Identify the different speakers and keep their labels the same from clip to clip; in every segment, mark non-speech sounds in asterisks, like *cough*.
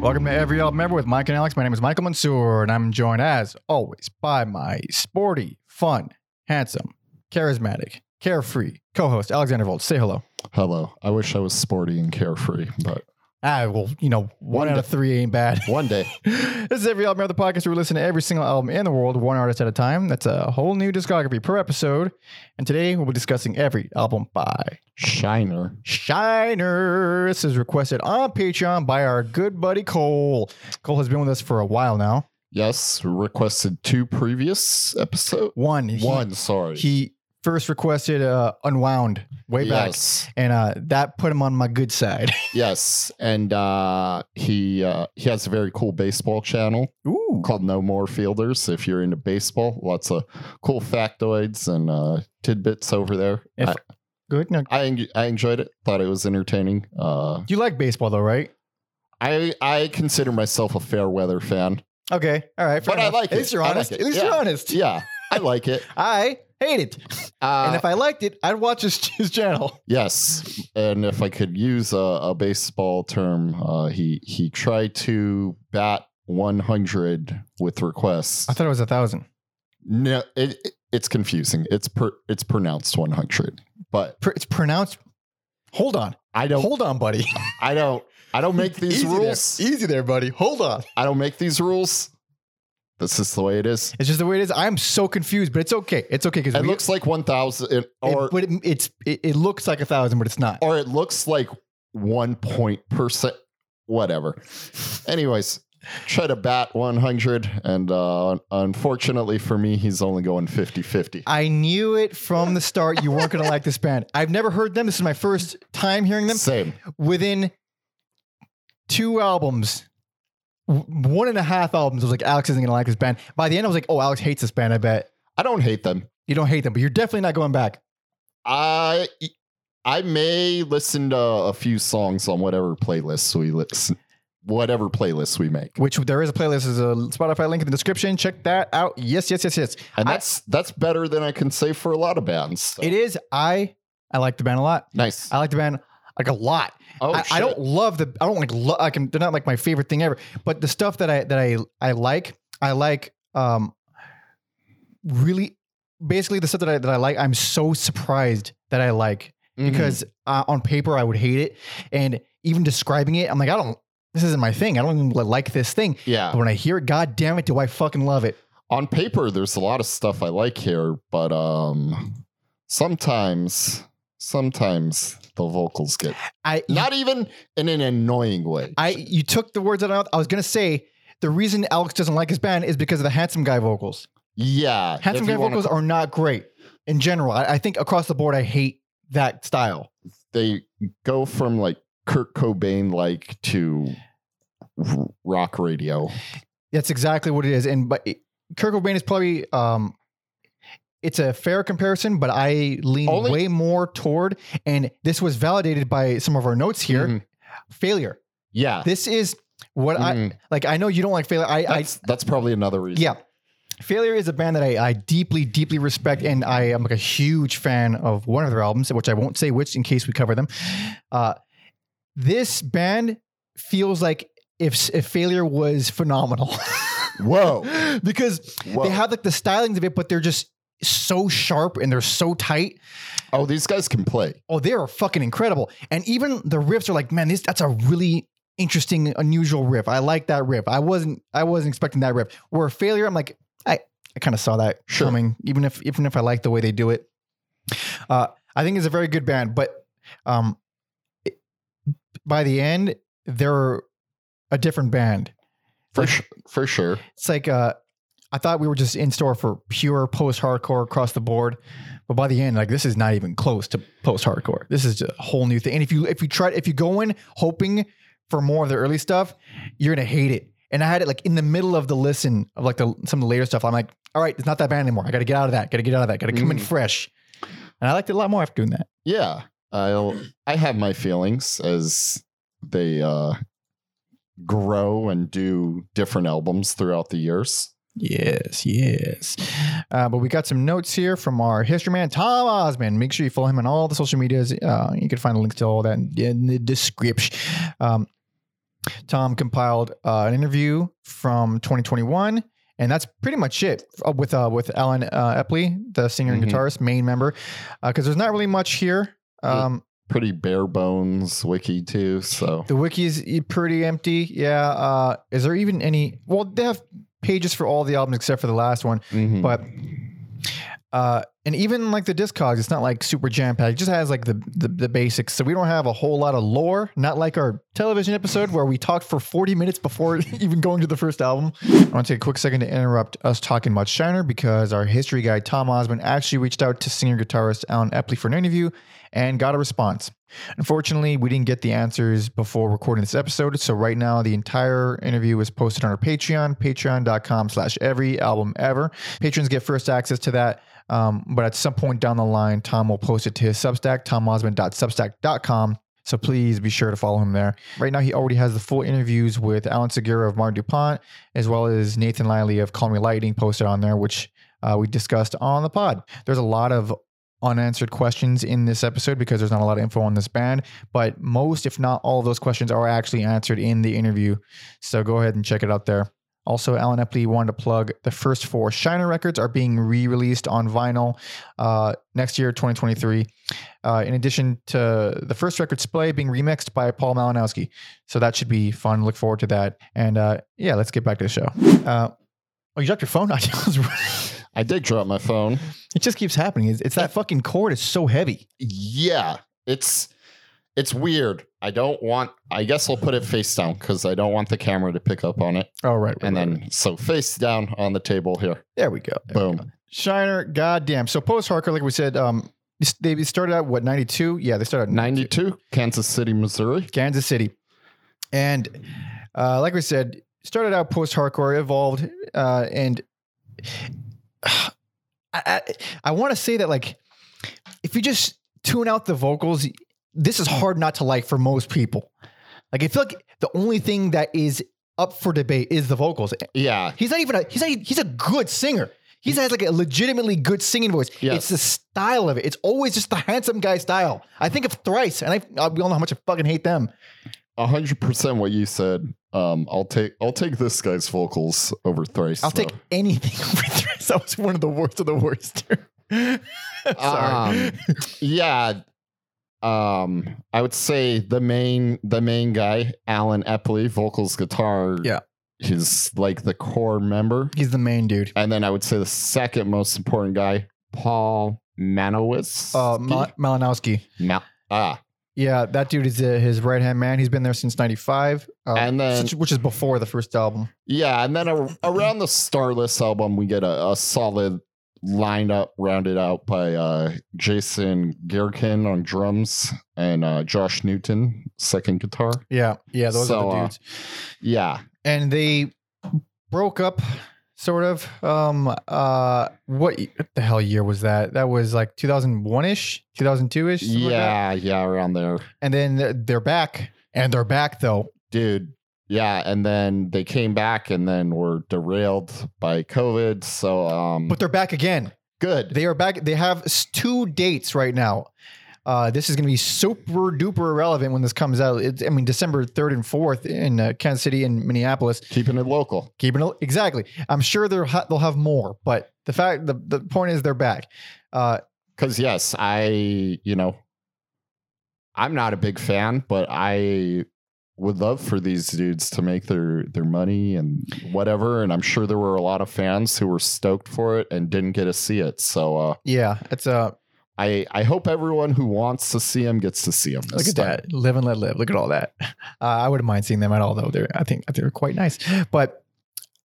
Speaker 1: Welcome to Every Album Ever with Mike and Alex. My name is Michael Mansour, and I'm joined as always by my sporty, fun, handsome, charismatic, carefree co-host Alexander Volt. Say hello.
Speaker 2: Hello. I wish I was sporty and carefree, but
Speaker 1: Ah, well, you know, one,
Speaker 2: One
Speaker 1: out of three ain't bad.
Speaker 2: one day. *laughs*
Speaker 1: this is Every Album Ever, the podcast where we listen to every single album in the world, one artist at a time. That's a whole new discography per episode. And today we'll be discussing every album by
Speaker 2: Shiner.
Speaker 1: Shiner. This is requested on Patreon by our good buddy Cole. Cole has been with us for a while now.
Speaker 2: Yes, requested two previous episodes.
Speaker 1: One, he-
Speaker 2: One, sorry.
Speaker 1: He first requested uh, Unwound way back, and uh, that put him on my good side. *laughs*
Speaker 2: Yes. And uh he uh he has a very cool baseball channel
Speaker 1: Ooh,
Speaker 2: called No More Fielders. If you're into baseball, lots of cool factoids and uh tidbits over there.
Speaker 1: If-
Speaker 2: I,
Speaker 1: good. No,
Speaker 2: I I enjoyed it. Thought it was entertaining. Uh
Speaker 1: you like baseball though, right?
Speaker 2: I I consider myself a fair weather fan.
Speaker 1: Okay, all right.
Speaker 2: But I
Speaker 1: enough.
Speaker 2: like
Speaker 1: At
Speaker 2: it.
Speaker 1: least you're
Speaker 2: I like
Speaker 1: honest. At least
Speaker 2: Yeah.
Speaker 1: you're honest.
Speaker 2: Yeah, I like it.
Speaker 1: I hate it,
Speaker 2: Uh,
Speaker 1: and if I liked it, I'd watch his, his channel.
Speaker 2: Yes, and if I could use a, a baseball term, uh, he he tried to bat 100 with requests.
Speaker 1: I thought it was a thousand.
Speaker 2: No, it, it- it's confusing. It's per, it's pronounced 100, but
Speaker 1: Pr- It's pronounced. Hold on,
Speaker 2: I don't
Speaker 1: hold on, buddy.
Speaker 2: I don't I don't make *laughs* these
Speaker 1: Easy
Speaker 2: rules.
Speaker 1: there. Easy there, buddy. Hold on.
Speaker 2: I don't make these rules. This is the way it is.
Speaker 1: It's just the way it is. I'm so confused, but it's okay. It's okay because
Speaker 2: It looks like 1,000 or
Speaker 1: it, but it, it's it, it looks like a thousand, but it's not.
Speaker 2: or it looks like one point percent whatever anyways try to bat 100 and uh unfortunately for me he's only going 50 50
Speaker 1: I knew it from the start. You weren't going to like this band. I've never heard them. This is my first time hearing them.
Speaker 2: same
Speaker 1: Within two albums, one and a half albums, I was like, Alex isn't to like this band. By the end, I was like, oh, Alex hates this band. I bet
Speaker 2: i don't hate them
Speaker 1: you don't hate them, but you're definitely not going back.
Speaker 2: i i may listen to a few songs on whatever playlists we listen whatever playlists we make
Speaker 1: Which there is a playlist. There's a Spotify link in the description. Check that out. Yes, yes, yes, yes.
Speaker 2: and
Speaker 1: I-
Speaker 2: that's that's better than i can say for a lot of bands so.
Speaker 1: It is. I I like the band a lot.
Speaker 2: nice
Speaker 1: I like the band like a lot.
Speaker 2: oh
Speaker 1: I, I don't love the. I don't like. Lo- I can. They're not like my favorite thing ever. But the stuff that I that I I like, I like. Um, really, basically the stuff that I that I like. I'm so surprised that I like
Speaker 2: Mhm.
Speaker 1: because uh, on paper I would hate it, and even describing it, I'm like, I don't. This isn't my thing. I don't even like this thing.
Speaker 2: yeah
Speaker 1: But when I hear it, God damn it, do I fucking love it?
Speaker 2: on paper there's a lot of stuff i like here but um sometimes sometimes the vocals get
Speaker 1: I
Speaker 2: not even in an annoying way
Speaker 1: I you took the words out of my mouth. I was gonna say the reason Alex doesn't like his band is because of the handsome guy vocals.
Speaker 2: yeah
Speaker 1: Handsome guy
Speaker 2: wanna-
Speaker 1: vocals are not great in general. I, I think across the board, I hate that style.
Speaker 2: they go from like kurt cobain like to rock radio
Speaker 1: That's exactly what it is. And but it, Kurt Cobain is probably um, it's a fair comparison, but I lean
Speaker 2: Only-
Speaker 1: way more toward, and this was validated by some of our notes here.
Speaker 2: Mhm.
Speaker 1: Failure.
Speaker 2: yeah
Speaker 1: This is what I
Speaker 2: Mhm.
Speaker 1: like. I know you don't like failure. I, I
Speaker 2: that's, that's probably another reason
Speaker 1: Yeah. Failure is a band that I, I deeply, deeply respect, and I am like a huge fan of one of their albums, which I won't say which in case we cover them. Uh, this band feels like if if Failure was phenomenal, *laughs*
Speaker 2: whoa
Speaker 1: because
Speaker 2: whoa
Speaker 1: they have like the stylings of it, but they're just so sharp and they're so tight.
Speaker 2: oh these guys can play
Speaker 1: Oh, they are fucking incredible, and even the riffs are like, man, this that's a really interesting, unusual riff. I like that riff. I wasn't I wasn't expecting that riff. Where Failure, I'm like, I I kind of saw that
Speaker 2: Sure.
Speaker 1: coming, even if even if I like the way they do it. Uh, I think it's a very good band, but um, it- by the end, they're a different band.
Speaker 2: for,
Speaker 1: Like-
Speaker 2: sh- for sure
Speaker 1: It's like uh, I thought we were just in store for pure post hardcore across the board, but by the end, like this is not even close to post hardcore. This is a whole new thing. And if you if you try if you go in hoping for more of the early stuff, you're gonna hate it. And I had it like in the middle of the listen of like the some of the later stuff. I'm like, all right, it's not that bad anymore. I got to get out of that. Got to get out of that. Got to come in
Speaker 2: Mm.
Speaker 1: fresh. And I liked it a lot more after doing that.
Speaker 2: Yeah, I'll I have my feelings as they uh grow and do different albums throughout the years.
Speaker 1: Yes, yes. Uh, but we got some notes here from our history man, Tom Osmond. Make sure you follow him on all the social medias. Uh, you can find the links to all that in, the description. Um, Tom compiled uh, an interview from 2021, and that's pretty much it uh, with uh, with Allen uh, Epley, the singer and
Speaker 2: Mhm.
Speaker 1: guitarist, main member, because there's not really much here. Um,
Speaker 2: Pretty bare bones wiki too. So
Speaker 1: The wiki is e- pretty empty. Yeah. Uh, is there even any? Well, they have pages for all the albums except for the last one,
Speaker 2: mhm.
Speaker 1: but uh, and even like the discogs, it's not like super jam packed. It just has like the, the the basics. So we don't have a whole lot of lore. Not like our television episode where we talked for forty minutes before *laughs* even going to the first album. I want to take a quick second to interrupt us talking about Shiner because our history guy Tom Osmond actually reached out to singer guitarist Allen Epley for an interview and got a response. Unfortunately, we didn't get the answers before recording this episode. So right now, the entire interview is posted on our Patreon, patreon.com slash every album ever. Patrons get first access to that. Um, but at some point down the line, Tom will post it to his Substack, tomosmond.substack.com. So please be sure to follow him there. Right now, he already has the full interviews with Alan Segura of Martin DuPont, as well as Nathan Lively of Call Me Lightning posted on there, which uh, we discussed on the pod. There's a lot of unanswered questions in this episode because there's not a lot of info on this band, but most, if not all of those questions, are actually answered in the interview. So go ahead and check it out there. Also, Allen Epley wanted to plug the first four Shiner records are being re-released on vinyl uh, next year, 2023. Uh, in addition to the first record, Splay, being remixed by Paul Malinowski. So that should be fun. Look forward to that. And uh, yeah, let's get back to the show. Uh, oh, you dropped your phone? *laughs*
Speaker 2: I did drop my phone.
Speaker 1: it just keeps happening. It's, it's that fucking cord is so heavy.
Speaker 2: Yeah, it's it's weird. I don't want. I guess I'll put it face down because I don't want the camera to pick up on it.
Speaker 1: Oh, right. right,
Speaker 2: And
Speaker 1: right,
Speaker 2: then so face down on the table here.
Speaker 1: There we go. There we
Speaker 2: Boom.
Speaker 1: go. Shiner, goddamn. So post hardcore, like we said, um, they started out what ninety two? Yeah, they started at
Speaker 2: 92, Kansas City, Missouri.
Speaker 1: Kansas City, and uh, like we said, started out post hardcore, evolved, uh, and I, I, I want to say that like if you just tune out the vocals, this is hard not to like for most people. Like I feel like the only thing that is up for debate is the vocals.
Speaker 2: Yeah,
Speaker 1: He's not even a he's not, he's a good singer. He has like a legitimately good singing voice.
Speaker 2: Yes.
Speaker 1: It's the style of it. It's always just the handsome guy style. I think of Thrice, and I, I we all know how much I fucking hate them.
Speaker 2: hundred percent what you said. Um, I'll take I'll take this guy's vocals over Thrice.
Speaker 1: I'll take anything *laughs* over Thrice. That was one of the worst of the worst. *laughs* Sorry.
Speaker 2: Um, yeah. Um, I would say the main the main guy, Allen Epley, vocals, guitar.
Speaker 1: Yeah.
Speaker 2: he's like the core member.
Speaker 1: He's the main dude.
Speaker 2: And then I would say the second most important guy, Paul Manowitz.
Speaker 1: Uh, Mal- Malinowski.
Speaker 2: Ma- ah,
Speaker 1: Yeah, that dude is uh, his right hand man. He's been there since '95, uh,
Speaker 2: And then-
Speaker 1: which- which is before the first album.
Speaker 2: yeah. And then a, around the Starless album, we get a, a solid lined up, rounded out by uh, Jason Gerken on drums and uh, Josh Newton second guitar.
Speaker 1: Yeah, yeah, those
Speaker 2: So,
Speaker 1: are the
Speaker 2: uh,
Speaker 1: dudes.
Speaker 2: Yeah,
Speaker 1: and they broke up sort of um uh what, what the hell year was that that was like 2001ish 2002 ish.
Speaker 2: yeah, yeah, around there,
Speaker 1: and then they're- they're back and they're back though
Speaker 2: dude. Yeah, and then they came back and then were derailed by COVID. So, um,
Speaker 1: but they're back again
Speaker 2: good.
Speaker 1: they are back they have two dates right now uh, this is going to be super duper irrelevant when this comes out. It's, I mean, December 3rd and 4th in uh, Kansas City and Minneapolis.
Speaker 2: Keeping it local.
Speaker 1: Keeping it exactly. I'm sure they'll ha- they'll have more, but the fact the, the point is they're back. Uh,
Speaker 2: Because yes, I you know, I'm not a big fan, but I would love for these dudes to make their their money and whatever. And I'm sure there were a lot of fans who were stoked for it and didn't get to see it. So uh,
Speaker 1: yeah, it's uh,
Speaker 2: I I hope everyone who wants to see them gets to see them.
Speaker 1: Look at that. Live and let live. Look at all that. *laughs* Uh, I wouldn't mind seeing them at all, though. They're, I think they're quite nice. But,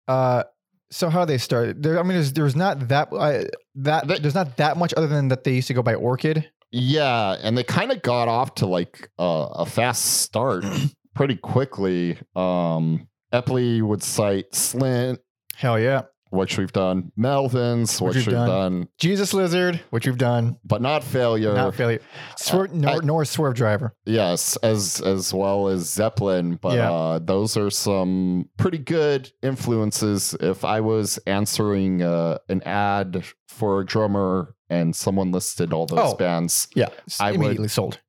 Speaker 1: uh, so how they started? There, I mean, there's, there's not that, uh, that
Speaker 2: They-
Speaker 1: there's not that much other than that they used to go by Orchid.
Speaker 2: Yeah, and they kind of got off to like a fast start *clears throat* pretty quickly. Um, Epley would cite Slint,
Speaker 1: Hell yeah.
Speaker 2: Which we've done, Melvins, which,
Speaker 1: Which we've done.
Speaker 2: done.
Speaker 1: Jesus Lizard, which we've done,
Speaker 2: but not failure.
Speaker 1: not failure. Swerve, nor,
Speaker 2: I-
Speaker 1: nor Swervedriver.
Speaker 2: yes, as as well as Zeppelin, but
Speaker 1: Yeah.
Speaker 2: uh, those are some pretty good influences. If I was answering uh, an ad for a drummer and someone listed all those
Speaker 1: Oh.
Speaker 2: bands,
Speaker 1: Yeah.
Speaker 2: I would-
Speaker 1: immediately sold.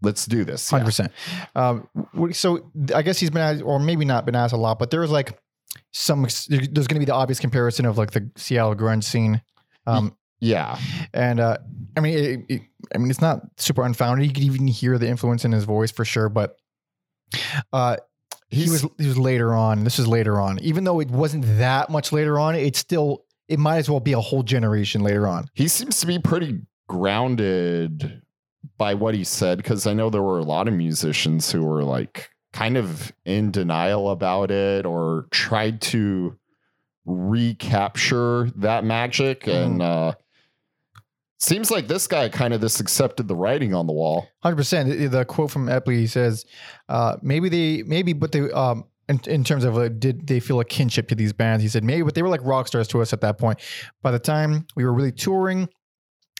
Speaker 2: let's do this.
Speaker 1: Hundred
Speaker 2: Yeah.
Speaker 1: percent. Um, w- so I guess he's been asked, or maybe not been asked a lot, but there was like some. There's going to be the obvious comparison of like the Seattle grunge scene, um,
Speaker 2: Yeah.
Speaker 1: and uh, I mean, it, it, I mean, it's not super unfounded. You could even hear the influence in his voice for sure, but uh, he was he was later on. This is later on, even though it wasn't that much later on. It's still it might as well be a whole generation later on.
Speaker 2: he seems to be pretty grounded by what he said because I know there were a lot of musicians who were like kind of in denial about it or tried to recapture that magic and uh seems like this guy kind of just accepted the writing on the wall
Speaker 1: Hundred percent. The quote from Epley he says, uh, "Maybe they, maybe, but they, um, in, in terms of uh, did they feel a kinship to these bands?" He said, "Maybe, but they were like rock stars to us at that point. By the time we were really touring,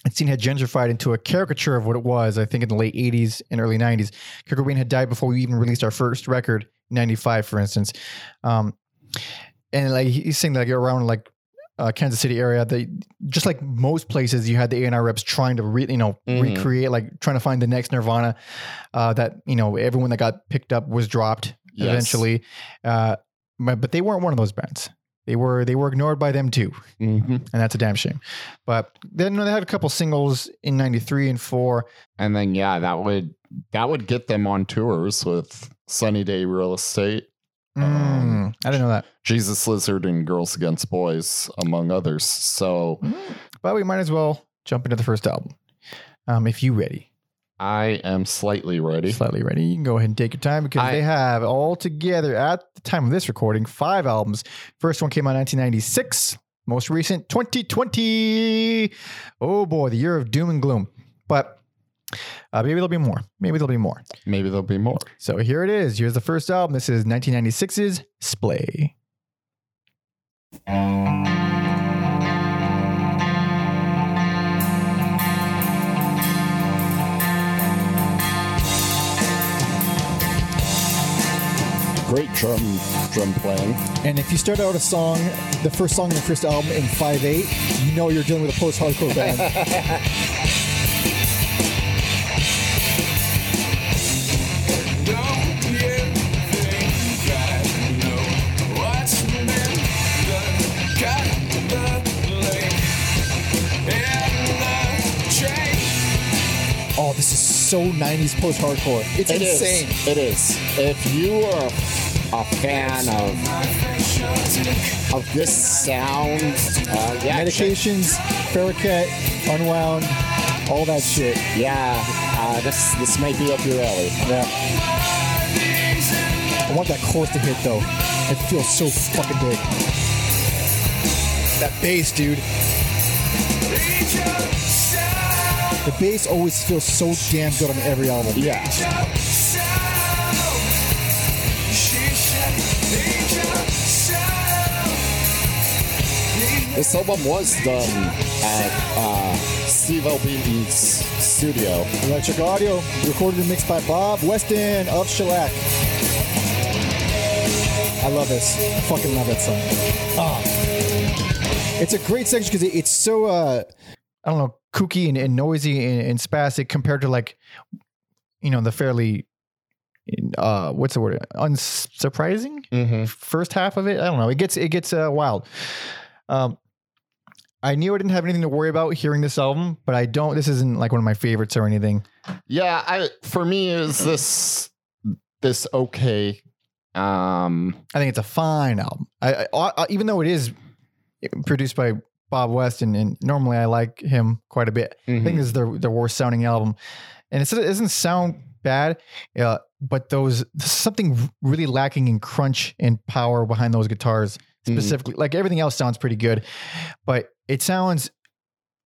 Speaker 1: and scene had gentrified into a caricature of what it was. I think in the late '80s and early '90s, Kurt Cobain had died before we even released our first record, '95, for instance. Um, and like he's saying, like around like." Uh, Kansas City area, they just like most places, you had the A&R reps trying to re, you know
Speaker 2: Mhm.
Speaker 1: recreate, like trying to find the next Nirvana. Uh, that you know everyone that got picked up was dropped
Speaker 2: Yes.
Speaker 1: eventually, uh, but they weren't one of those bands. They were they were ignored by them too,
Speaker 2: Mhm.
Speaker 1: and that's a damn shame. But then they had a couple singles in '93 and four.
Speaker 2: and then yeah that would that would get them on tours with sunny day real estate
Speaker 1: Mm,
Speaker 2: Um,
Speaker 1: I didn't know that,
Speaker 2: jesus lizard and girls against boys among others so
Speaker 1: but we might as well jump into the first album. Um, if you ready,
Speaker 2: i am slightly ready
Speaker 1: slightly ready, you can go ahead and take your time because
Speaker 2: I-
Speaker 1: they have all together at the time of this recording five albums. First one came out in 1996. Most recent 2020. Oh boy, the year of doom and gloom. But uh, maybe there'll be more. Maybe there'll be more.
Speaker 2: maybe there'll be more
Speaker 1: So here it is. Here's the first album. This is 1996's Splay.
Speaker 2: Great drum drum playing
Speaker 3: And if you start out a song, the first song in the first album in 5-8, you know you're dealing with a post-hardcore band. oh, this is so 90s post-hardcore. It's
Speaker 2: It is.
Speaker 3: insane.
Speaker 2: It is. If you are a fan of of this sound, uh, yeah,
Speaker 3: Medications, Faraquet, Unwound, all that shit.
Speaker 2: yeah, uh, this this might be up your alley.
Speaker 3: Yeah. I want that chorus to hit though. It feels so fucking big. That bass, dude. The bass always feels so damn good on every album.
Speaker 2: Yeah, this album was done at uh, Steve Albini's studio.
Speaker 3: Electric Audio, recorded and mixed by Bob Weston of Shellac. I love this. I fucking love that song. Ah. It's a great section because it, it's so uh
Speaker 1: I don't know, kooky and, and noisy and, and spastic compared to like, you know, the fairly, uh, what's the word? Unsurprising
Speaker 2: Mm-hmm.
Speaker 1: first half of it. I don't know. It gets it gets uh, wild. Um, I knew I didn't have anything to worry about hearing this album, but I don't. This isn't like one of my favorites or anything.
Speaker 2: Yeah, I for me is this this okay. Um,
Speaker 1: I think it's a fine album. I, I, I even though it is produced by Bob West, and, and normally I like him quite a bit. I think this is their their worst sounding album, and it's, it doesn't sound bad, uh, but those there's something really lacking in crunch and power behind those guitars
Speaker 2: Mhm.
Speaker 1: specifically. Like everything else sounds pretty good, but it sounds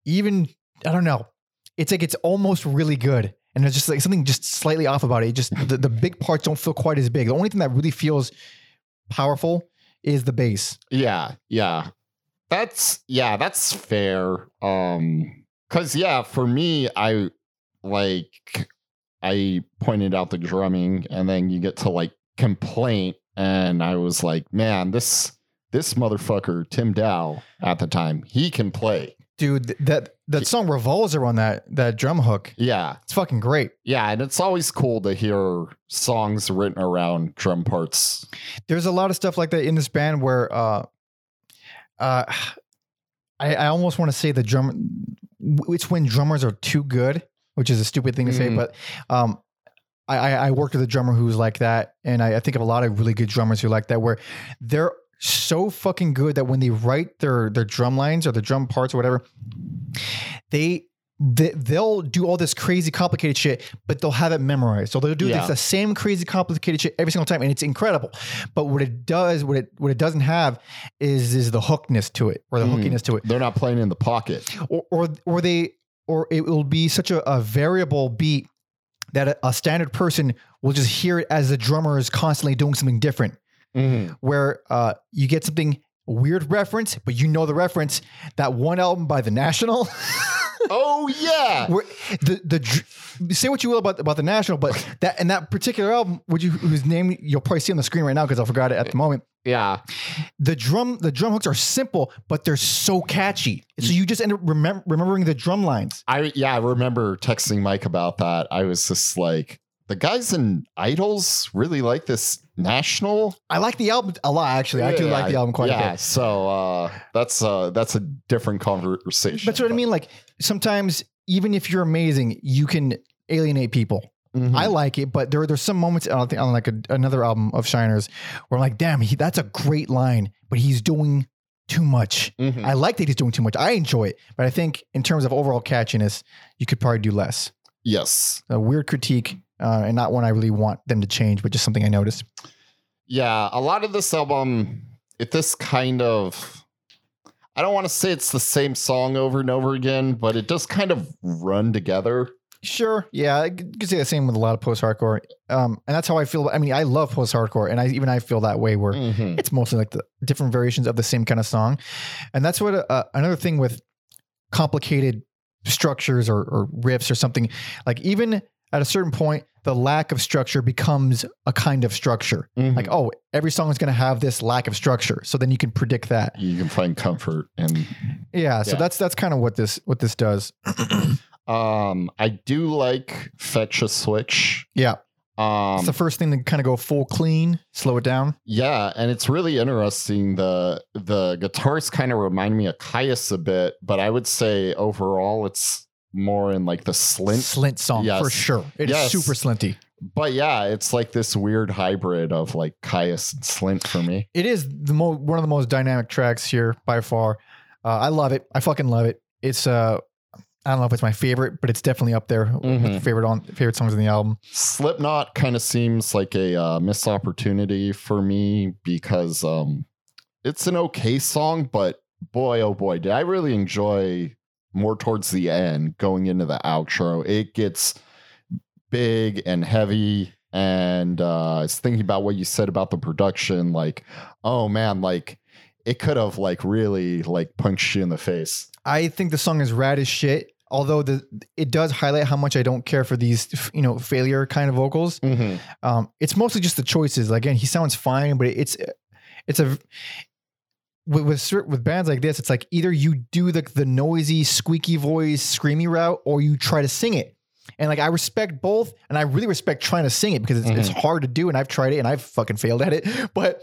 Speaker 1: even I don't know. It's like it's almost really good. And there's just like something just slightly off about it. It just the, the big parts don't feel quite as big. The only thing that really feels powerful is the bass.
Speaker 2: Yeah, yeah. That's yeah, that's fair. Um cuz yeah, for me I like I pointed out the drumming and then you get to like complaint and I was like, man, this this motherfucker Tim Dow at the time, he can play.
Speaker 1: dude, that that song revolves around that that drum hook.
Speaker 2: Yeah.
Speaker 1: It's fucking great.
Speaker 2: Yeah. And it's always cool to hear songs written around drum parts.
Speaker 1: There's a lot of stuff like that in this band where uh uh *sighs* I, I almost want to say the drum it's when drummers are too good, which is a stupid thing to say,
Speaker 2: Mhm.
Speaker 1: but um I, I I worked with a drummer who's like that, and I, I think of a lot of really good drummers who are like that, where they're so fucking good that when they write their their drum lines or the drum parts or whatever, they they, they'll do all this crazy complicated shit, but they'll have it memorized. So they'll do
Speaker 2: Yeah.
Speaker 1: this, the same crazy complicated shit every single time, and it's incredible. But what it does, what it what it doesn't have, is is the hookness to it, or the
Speaker 2: Mhm.
Speaker 1: hookiness to it,
Speaker 2: They're not playing in the pocket.
Speaker 1: or or, or they or it will be such a, a variable beat that a, a standard person will just hear it as the drummer is constantly doing something different. Where uh, you get something weird reference, but you know the reference. That one album by the National. *laughs*
Speaker 2: Oh, yeah.
Speaker 1: Where the the say what you will about about the national, but that and that particular album, would you whose name you'll probably see on the screen right now because I forgot it at the moment.
Speaker 2: Yeah.
Speaker 1: The drum the drum hooks are simple, but they're so catchy. So you just end up remem- remembering the drum lines.
Speaker 2: I yeah, I remember texting Mike about that. I was just like, the guys in Idols really like this national.
Speaker 1: I like the album a lot, actually. I do like the album quite
Speaker 2: yeah,
Speaker 1: a bit.
Speaker 2: So uh, that's uh, that's a different conversation.
Speaker 1: But know what I mean? Like sometimes, even if you're amazing, you can alienate people.
Speaker 2: Mhm.
Speaker 1: I like it, but there there's some moments on, on like a, another album of Shiners where I'm like, damn, he, that's a great line, but he's doing too much.
Speaker 2: Mhm.
Speaker 1: I like that he's doing too much. I enjoy it, but I think in terms of overall catchiness, you could probably do less.
Speaker 2: yes.
Speaker 1: A weird critique, uh, and not one I really want them to change, but just something I noticed.
Speaker 2: Yeah, a lot of this album, it this kind of I don't want to say it's the same song over and over again, but it does kind of run together.
Speaker 1: Sure, yeah, I could say the same with a lot of post-hardcore, um, and that's how I feel. I mean, I love post-hardcore, and I even I feel that way where
Speaker 2: Mhm.
Speaker 1: it's mostly like the different variations of the same kind of song, and that's what uh, another thing with complicated structures or, or riffs or something like even at a certain point the lack of structure becomes a kind of structure
Speaker 2: Mhm.
Speaker 1: like oh every song is going to have this lack of structure so then you can predict that
Speaker 2: you can find comfort and
Speaker 1: yeah so that's that's kind of what this what this does *clears throat*
Speaker 2: um I do like Fetch a Switch.
Speaker 1: yeah
Speaker 2: Um
Speaker 1: it's the first thing to kind of go full clean slow it down
Speaker 2: Yeah, and it's really interesting. The the guitars kind of remind me of Caius a bit, but I would say overall it's more in like the slint.
Speaker 1: slint song
Speaker 2: Yes.
Speaker 1: for sure It's
Speaker 2: Yes.
Speaker 1: super slinty
Speaker 2: But yeah, it's like this weird hybrid of like Caius and slint for me.
Speaker 1: it is the mo- one of the most dynamic tracks here by far. Uh, I love it. I fucking love it. It's uh, I don't know if it's my favorite, but it's definitely up there
Speaker 2: Mhm.
Speaker 1: the favorite on favorite songs in the album.
Speaker 2: Slipknot kind of seems like a uh, missed opportunity for me because um, it's an okay song, but boy, oh boy, did I really enjoy more towards the end going into the outro. It gets big and heavy. And uh, I was thinking about what you said about the production. Like, oh man, like it could have like really like punched you in the face.
Speaker 1: I think the song is rad as shit. Although the it does highlight how much I don't care for these you know failure kind of vocals. Um, it's mostly just the choices. Again, he sounds fine, but it's it's a with with, with bands like this, it's like either you do the the noisy, squeaky voice, screamy route, or you try to sing it. And like I respect both, and I really respect trying to sing it because it's, it's hard to do, and I've tried it and I've fucking failed at it. *laughs* But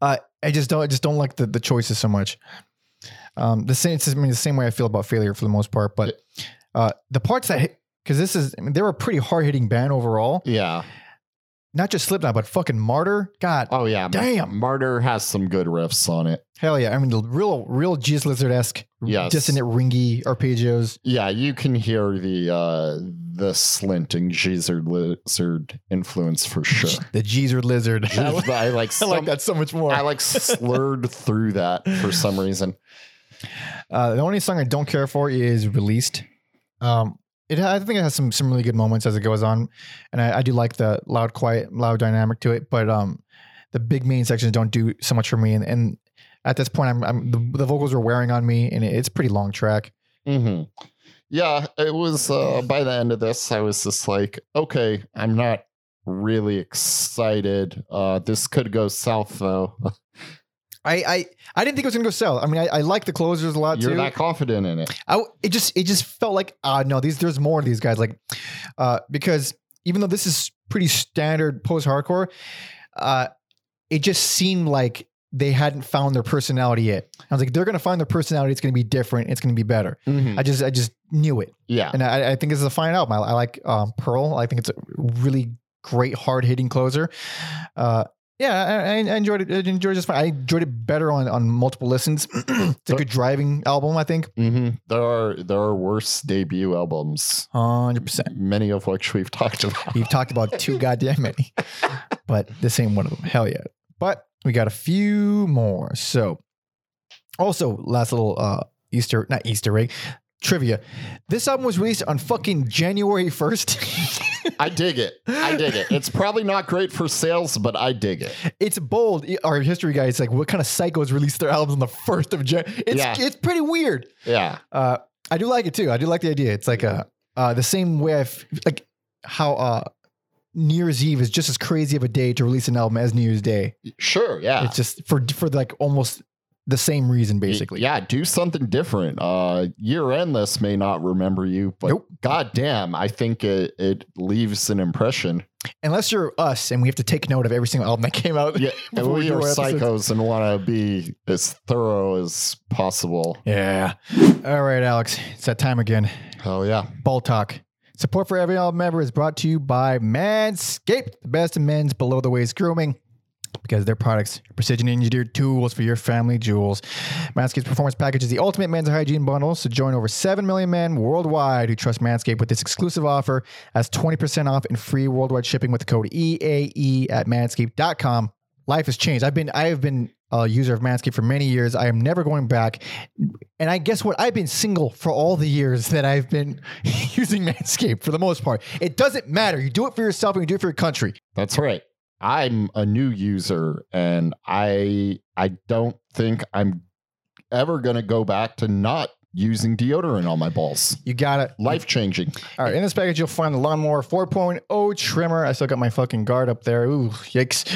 Speaker 1: uh, I just don't I just don't like the the choices so much. Um, the same it's I mean, the same way I feel about failure for the most part, but uh, the parts that hit because this is I mean, they're a pretty hard hitting band overall.
Speaker 2: Yeah.
Speaker 1: Not just Slipknot, but fucking Martyr. God,
Speaker 2: Oh yeah.
Speaker 1: Damn.
Speaker 2: Martyr has some good riffs on it.
Speaker 1: hell yeah! I mean, the real, real Jesus Lizard esque,
Speaker 2: Yes.
Speaker 1: dissonant, ringy arpeggios.
Speaker 2: Yeah, you can hear the uh the slint and Gizzard lizard influence for sure.
Speaker 1: The Jesus Lizard. I like,
Speaker 2: like *laughs*
Speaker 1: I like that so much more.
Speaker 2: I like slurred *laughs* through that for some reason.
Speaker 1: Uh, the only song I don't care for is "Released." Um, it I think it has some some really good moments as it goes on, and I, I do like the loud, quiet, loud dynamic to it. But um, the big main sections don't do so much for me, and, and at this point, I'm, I'm the, the vocals are wearing on me, and it's pretty long track.
Speaker 2: hmm Yeah, it was uh by the end of this, I was just like, okay, I'm not really excited. Uh this could go south though. *laughs*
Speaker 1: I I, I didn't think it was gonna go sell. I mean, I, I like the closers a lot
Speaker 2: You're
Speaker 1: too.
Speaker 2: that confident in it.
Speaker 1: I it just it just felt like uh no these there's more of these guys like uh because even though this is pretty standard post hardcore uh it just seemed like they hadn't found their personality yet. I was like they're gonna find their personality. It's gonna be different. It's gonna be better. I just I just knew it,
Speaker 2: Yeah.
Speaker 1: and I, I think this is a fine album. I, I like um, Pearl. I think it's a really great hard hitting closer. Uh, yeah, I, I enjoyed it. I enjoyed it just fine. I enjoyed it better on on multiple listens. *clears throat* it's a good driving album. I think.
Speaker 2: hmm There are there are worse debut albums,
Speaker 1: Hundred percent.
Speaker 2: many of which we've *laughs* talked about.
Speaker 1: We've talked about too *laughs* goddamn many, but this ain't one of them. Hell yeah! But we got a few more. So, also last little uh Easter, not Easter egg, trivia. This album was released on fucking January first. *laughs* *laughs*
Speaker 2: I dig it. I dig it. It's probably not great for sales, but I dig it.
Speaker 1: it's bold. Our history guy is like, what kind of psychos release their albums on the first of January? It's
Speaker 2: Yeah.
Speaker 1: it's pretty weird.
Speaker 2: Yeah.
Speaker 1: Uh, I do like it too. I do like the idea. It's like a uh, the same way I f- like how uh New Year's Eve is just as crazy of a day to release an album as New Year's Day.
Speaker 2: Sure. Yeah.
Speaker 1: It's just for for like almost the same reason, basically.
Speaker 2: Yeah, do something different. Uh year end list may not remember you, but
Speaker 1: Nope.
Speaker 2: goddamn, I think it, it leaves an impression.
Speaker 1: Unless you're us and we have to take note of every single album that came out.
Speaker 2: Yeah, *laughs* and
Speaker 1: we,
Speaker 2: we are psychos and want to be as thorough as possible.
Speaker 1: Yeah. All right, Alex. It's that time again.
Speaker 2: Hell yeah.
Speaker 1: Ball Talk. Support for every album ever is brought to you by Manscaped, the best in men's below the waist grooming. Because their products precision engineered tools for your family jewels. Manscaped's performance package is the ultimate men's hygiene bundle. So join over 7 million men worldwide who trust Manscaped with this exclusive offer as 20% off and free worldwide shipping with the code EAE at manscaped.com. Life has changed. I've been I have been a user of Manscaped for many years. I am never going back. And I guess what? I've been single for all the years that I've been *laughs* using Manscaped for the most part. It doesn't matter. You do it for yourself and you do it for your country.
Speaker 2: That's right. I'm a new user and I I don't think I'm ever going to go back to not using deodorant on my balls.
Speaker 1: You got it.
Speaker 2: Life changing.
Speaker 1: All right. In this package, you'll find the Lawnmower 4.0 trimmer. I still got my fucking guard up there. Ooh, yikes.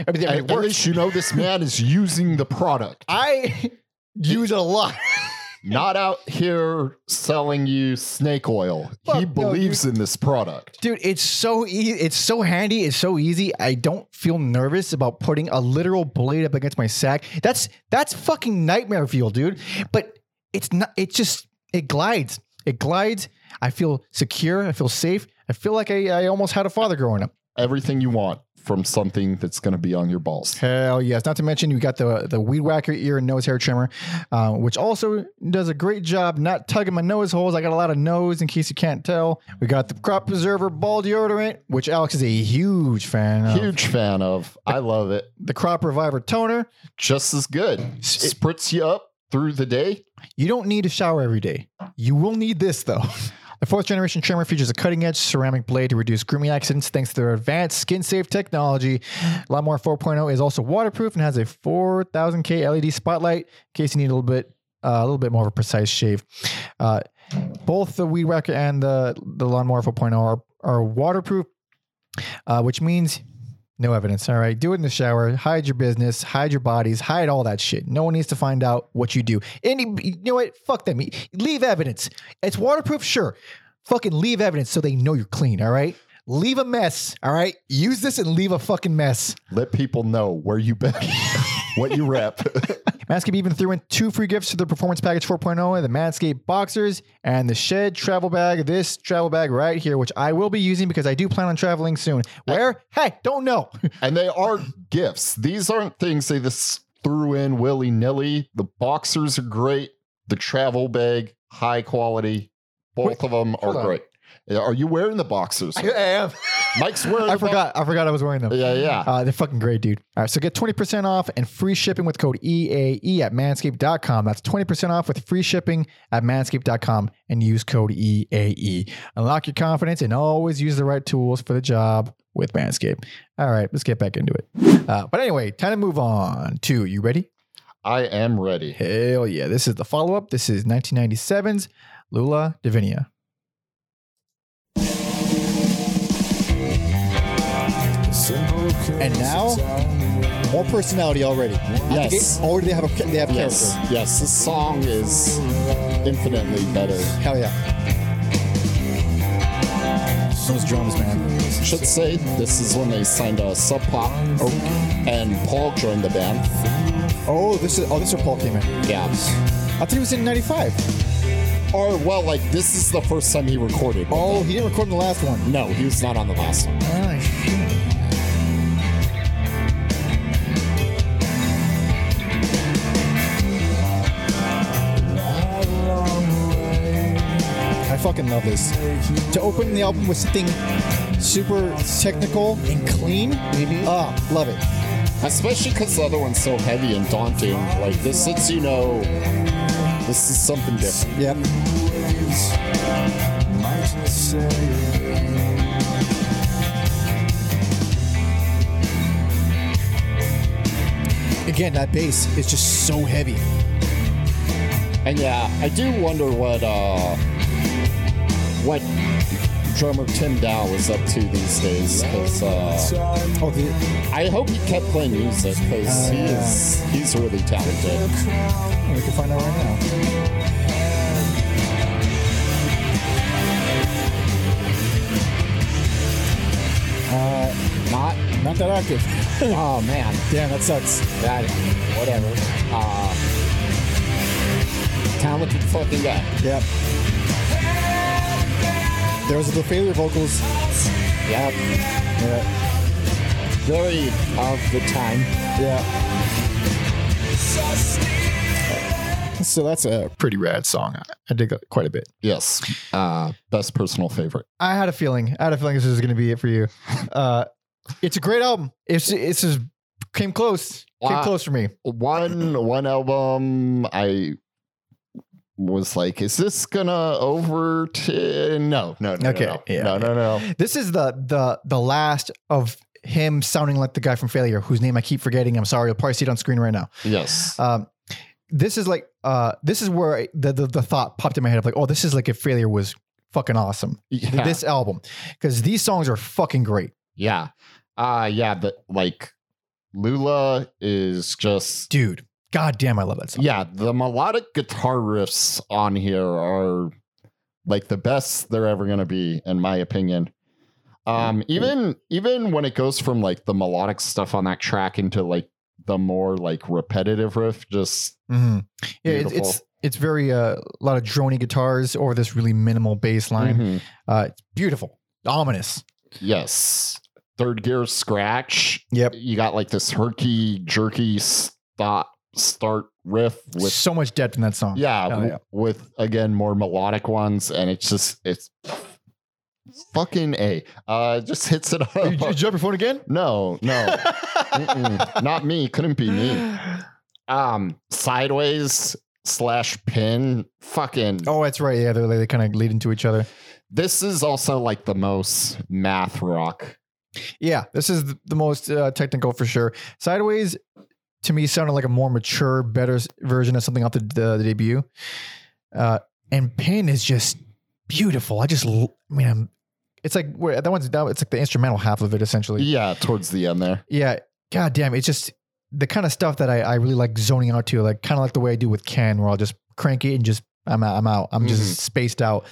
Speaker 1: *laughs* Everything
Speaker 2: At, at least you know this man is using the product,
Speaker 1: I use it a lot. *laughs*
Speaker 2: not out here selling you snake oil.
Speaker 1: Fuck
Speaker 2: he
Speaker 1: no,
Speaker 2: believes in this product.
Speaker 1: Dude, it's so easy. It's so handy. It's so easy. I don't feel nervous about putting a literal blade up against my sack. That's that's fucking nightmare fuel, dude. But it's not. It's just it glides. It glides. I feel secure. I feel safe. I feel like I, I almost had a father growing up.
Speaker 2: Everything you want from something that's going to be on your balls.
Speaker 1: Hell yes. Not to mention you got the the weed whacker ear and nose hair trimmer, uh, which also does a great job not tugging my nose holes. I got a lot of nose in case you can't tell. We got the crop preserver ball deodorant, which Alex is a huge fan of.
Speaker 2: Huge fan of. I love it.
Speaker 1: The crop reviver toner.
Speaker 2: Just as good. Spritz you up through the day.
Speaker 1: You don't need a shower every day. You will need this though. *laughs* The fourth generation trimmer features a cutting edge ceramic blade to reduce grooming accidents thanks to their advanced skin safe technology. Lawnmower 4.0 is also waterproof and has a 4000K LED spotlight in case you need a little bit uh, a little bit more of a precise shave. Uh, both the Weed Whacker and the, the Lawnmower 4.0 are, are waterproof, uh, which means no evidence. All right. Do it in the shower. Hide your business. Hide your bodies. Hide all that shit. No one needs to find out what you do. Any, you know what? Fuck them. Leave evidence. It's waterproof, sure. Fucking leave evidence so they know you're clean. All right. Leave a mess. All right. Use this and leave a fucking mess.
Speaker 2: Let people know where you been, *laughs* what you rep. *laughs*
Speaker 1: Manscaped even threw in two free gifts to the Performance Package 4.0 the Manscaped Boxers and the Shed travel bag. This travel bag right here, which I will be using because I do plan on traveling soon. Where? Hey, don't know. *laughs*
Speaker 2: and they are gifts. These aren't things they just threw in willy nilly. The boxers are great. The travel bag, high quality. Both
Speaker 1: Wait,
Speaker 2: of them are great. Yeah, Are you wearing the boxers? *laughs*
Speaker 1: I am.
Speaker 2: Mike's wearing.
Speaker 1: I
Speaker 2: the bo-
Speaker 1: forgot. I forgot I was wearing them.
Speaker 2: Yeah, yeah.
Speaker 1: Uh, they're fucking great, dude. All right, so get 20% off and free shipping with code EAE at manscaped.com. That's 20% off with free shipping at manscaped.com and use code EAE. Unlock your confidence and always use the right tools for the job with Manscaped. All right, let's get back into it. Uh, but anyway, time to move on to you ready?
Speaker 2: I am ready.
Speaker 1: Hell yeah. This is the follow up. This is 1997's Lula Divinia.
Speaker 3: And now, more personality already.
Speaker 2: Yes.
Speaker 3: Already they have a they have
Speaker 2: Yes,
Speaker 3: character.
Speaker 2: yes, this song is infinitely better.
Speaker 3: Hell yeah. Those drums, man.
Speaker 2: Should say this is when they signed a Sub Pop, and Paul joined the band.
Speaker 3: Oh, this is oh this is where Paul came in.
Speaker 2: Yeah,
Speaker 3: I thought he was in '95.
Speaker 2: or well, like this is the first time he recorded.
Speaker 3: Oh, he didn't record in the last one.
Speaker 2: no, he was not on the last one.
Speaker 3: Ah, fucking love this. To open the album with something super technical and clean, ah, love it.
Speaker 2: Especially because the other one's so heavy and daunting. Like this lets you know this is something different.
Speaker 3: Yep. Again, that bass is just so heavy.
Speaker 2: And yeah, I do wonder what uh what drummer Tim Dow is up to these days. Because uh,
Speaker 3: Oh, the,
Speaker 2: I hope he kept playing music because he
Speaker 3: Uh,
Speaker 2: is he's really talented.
Speaker 3: we can find out right now. Uh,
Speaker 2: Not
Speaker 3: not that active. *laughs*
Speaker 2: oh man,
Speaker 3: Damn, that sucks.
Speaker 2: that whatever. Uh, talented fucking guy.
Speaker 3: Yep. There was the failure vocals.
Speaker 2: Yeah,
Speaker 3: Yeah.
Speaker 2: very of the time.
Speaker 3: Yeah. So that's a
Speaker 1: Pretty rad song. I- I dig it quite a bit.
Speaker 2: Yes, uh, best personal favorite.
Speaker 1: I had a feeling. I had a feeling this was going to be it for you. Uh, it's a great album. It's it's just came close. Came
Speaker 2: Wow.
Speaker 1: close for me.
Speaker 2: one one album I was like, is this gonna over to no no no
Speaker 1: Okay,
Speaker 2: no
Speaker 1: yeah,
Speaker 2: no no no no
Speaker 1: This is the the the last of him sounding like the guy from Failure, whose name I keep forgetting. I'm sorry. You'll probably see it on screen right now.
Speaker 2: yes
Speaker 1: Um, this is like uh, this is where I- the, the the thought popped in my head of like, oh, this is like if Failure was fucking awesome.
Speaker 2: yeah
Speaker 1: This album, because these songs are fucking great,
Speaker 2: yeah uh yeah the like Lula is just
Speaker 1: dude. God damn, I love that song.
Speaker 2: yeah the melodic guitar riffs on here are like the best they're ever gonna be in my opinion um even even when it goes from like the melodic stuff on that track into like the more like repetitive riff just
Speaker 1: hmm Yeah, it's, it's it's very uh, a lot of drony guitars over this really minimal bass line.
Speaker 2: mhm.
Speaker 1: Uh, it's beautiful, ominous.
Speaker 2: yes third gear scratch
Speaker 1: Yep.
Speaker 2: you got like this herky jerky stop start riff with
Speaker 1: so much depth in that song.
Speaker 2: yeah, w-
Speaker 1: yeah.
Speaker 2: with again more melodic ones and it's just it's fucking a uh just hits it up
Speaker 1: Did you, did you drop your phone again?
Speaker 2: no no *laughs* not me couldn't be me um sideways slash pin fucking
Speaker 1: Oh, that's right. Yeah, they're, they kind of lead into each other.
Speaker 2: this is also like the most math rock
Speaker 1: Yeah, this is the, the most uh, technical for sure. Sideways to me sounded like a more mature, better version of something off the, the, the debut. Uh, and Pin is just beautiful. I just, I mean, I'm, it's like where that one's that, it's like the instrumental half of it essentially.
Speaker 2: yeah towards the end there
Speaker 1: Yeah, god damn, it's just the kind of stuff that I, I really like zoning out to, like kind of like the way I do with Ken, where I'll just crank it and just I'm out, I'm out, I'm just
Speaker 2: Mhm.
Speaker 1: spaced out.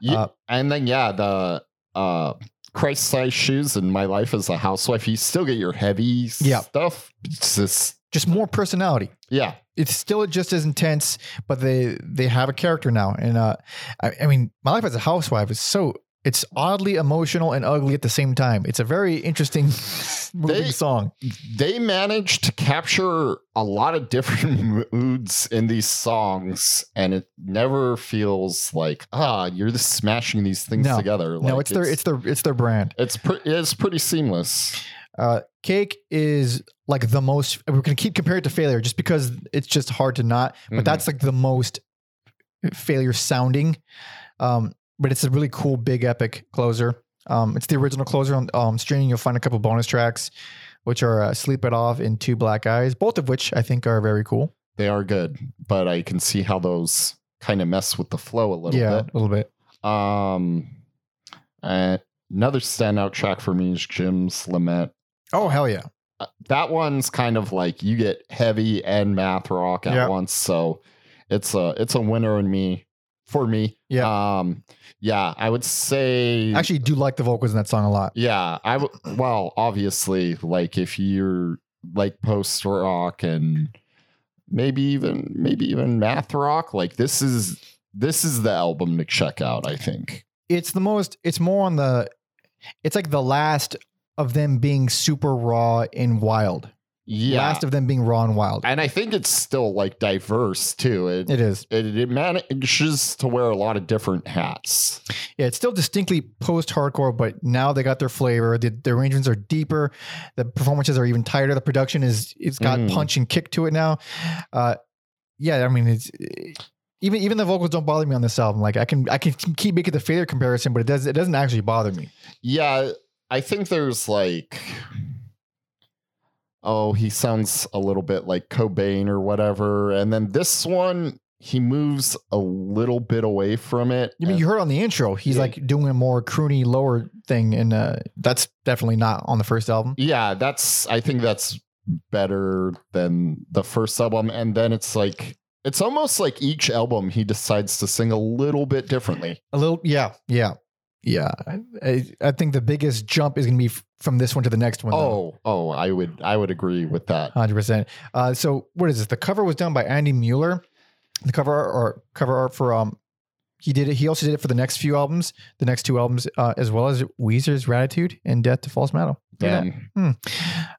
Speaker 2: Yeah,
Speaker 1: Uh,
Speaker 2: and then yeah, the uh Christ size shoes in my life as a housewife, you still get your heavy
Speaker 1: Yeah.
Speaker 2: stuff. It's just
Speaker 1: Just more personality.
Speaker 2: yeah.
Speaker 1: It's still just as intense, but they they have a character now. And uh, I, I mean, my life as a housewife is so it's oddly emotional and ugly at the same time. It's a very interesting *laughs* moving
Speaker 2: They-
Speaker 1: song.
Speaker 2: They managed to capture a lot of different *laughs* moods in these songs, and it never feels like ah, you're just smashing these things
Speaker 1: No.
Speaker 2: together.
Speaker 1: no,
Speaker 2: Like,
Speaker 1: it's their it's their it's their brand.
Speaker 2: it's pre- it's pretty seamless.
Speaker 1: Uh, Cake is like the most. We're gonna keep comparing it to Failure just because it's just hard to not. But
Speaker 2: Mhm.
Speaker 1: that's like the most Failure sounding. Um, but it's a really cool, big, epic closer. Um, it's the original closer on um, streaming. You'll find a couple bonus tracks, which are uh, "Sleep It Off" and Two Black Eyes, both of which I think are very cool.
Speaker 2: they are good, but I can see how those kind of mess with the flow a little
Speaker 1: yeah,
Speaker 2: bit.
Speaker 1: a little bit.
Speaker 2: Um, another standout track for me is Jim's Lament.
Speaker 1: Oh hell yeah!
Speaker 2: Uh, that one's kind of like you get heavy and math rock at
Speaker 1: Yeah.
Speaker 2: once, so it's a it's a winner in me for me.
Speaker 1: Yeah.
Speaker 2: Um. Yeah, I would say
Speaker 1: I actually do like the vocals in that song a lot.
Speaker 2: Yeah, I w- well, obviously, like if you're like post rock and maybe even maybe even math rock, like this is this is the album to check out. I think.
Speaker 1: It's the most. It's more on the. It's like the last of them being super raw and wild.
Speaker 2: Yeah,
Speaker 1: Last of them being raw and wild.
Speaker 2: and I think it's still like diverse too. It,
Speaker 1: It is.
Speaker 2: it it manages to wear a lot of different hats.
Speaker 1: Yeah, it's still distinctly post-hardcore, but now they got their flavor. The, the arrangements are deeper. The performances are even tighter. The production is it's got
Speaker 2: Mm.
Speaker 1: punch and kick to it now. Uh, yeah, I mean it's even even the vocals don't bother me on this album. Like I can I can keep making the failure comparison, but it does it doesn't actually bother me.
Speaker 2: Yeah, I think there's like oh, he sounds a little bit like Cobain or whatever. And then this one, he moves a little bit away from it.
Speaker 1: You mean you heard on the intro, he's
Speaker 2: Yeah.
Speaker 1: like doing a more croony lower thing, and uh, that's definitely not on the first album.
Speaker 2: yeah, that's I think that's better than the first album. And then it's like it's almost like each album he decides to sing a little bit differently.
Speaker 1: A little, yeah, yeah, yeah. I, I think the biggest jump is going to be f- from this one to the next one. though.
Speaker 2: Oh, oh, I would I would agree with that.
Speaker 1: Hundred percent. Uh, so what is this? The cover was done by Andy Mueller. The cover art or cover art for um, he did it. He also did it for the next few albums, the next two albums, uh, as well as Weezer's Gratitude and Death to False Metal.
Speaker 2: Damn.
Speaker 1: that.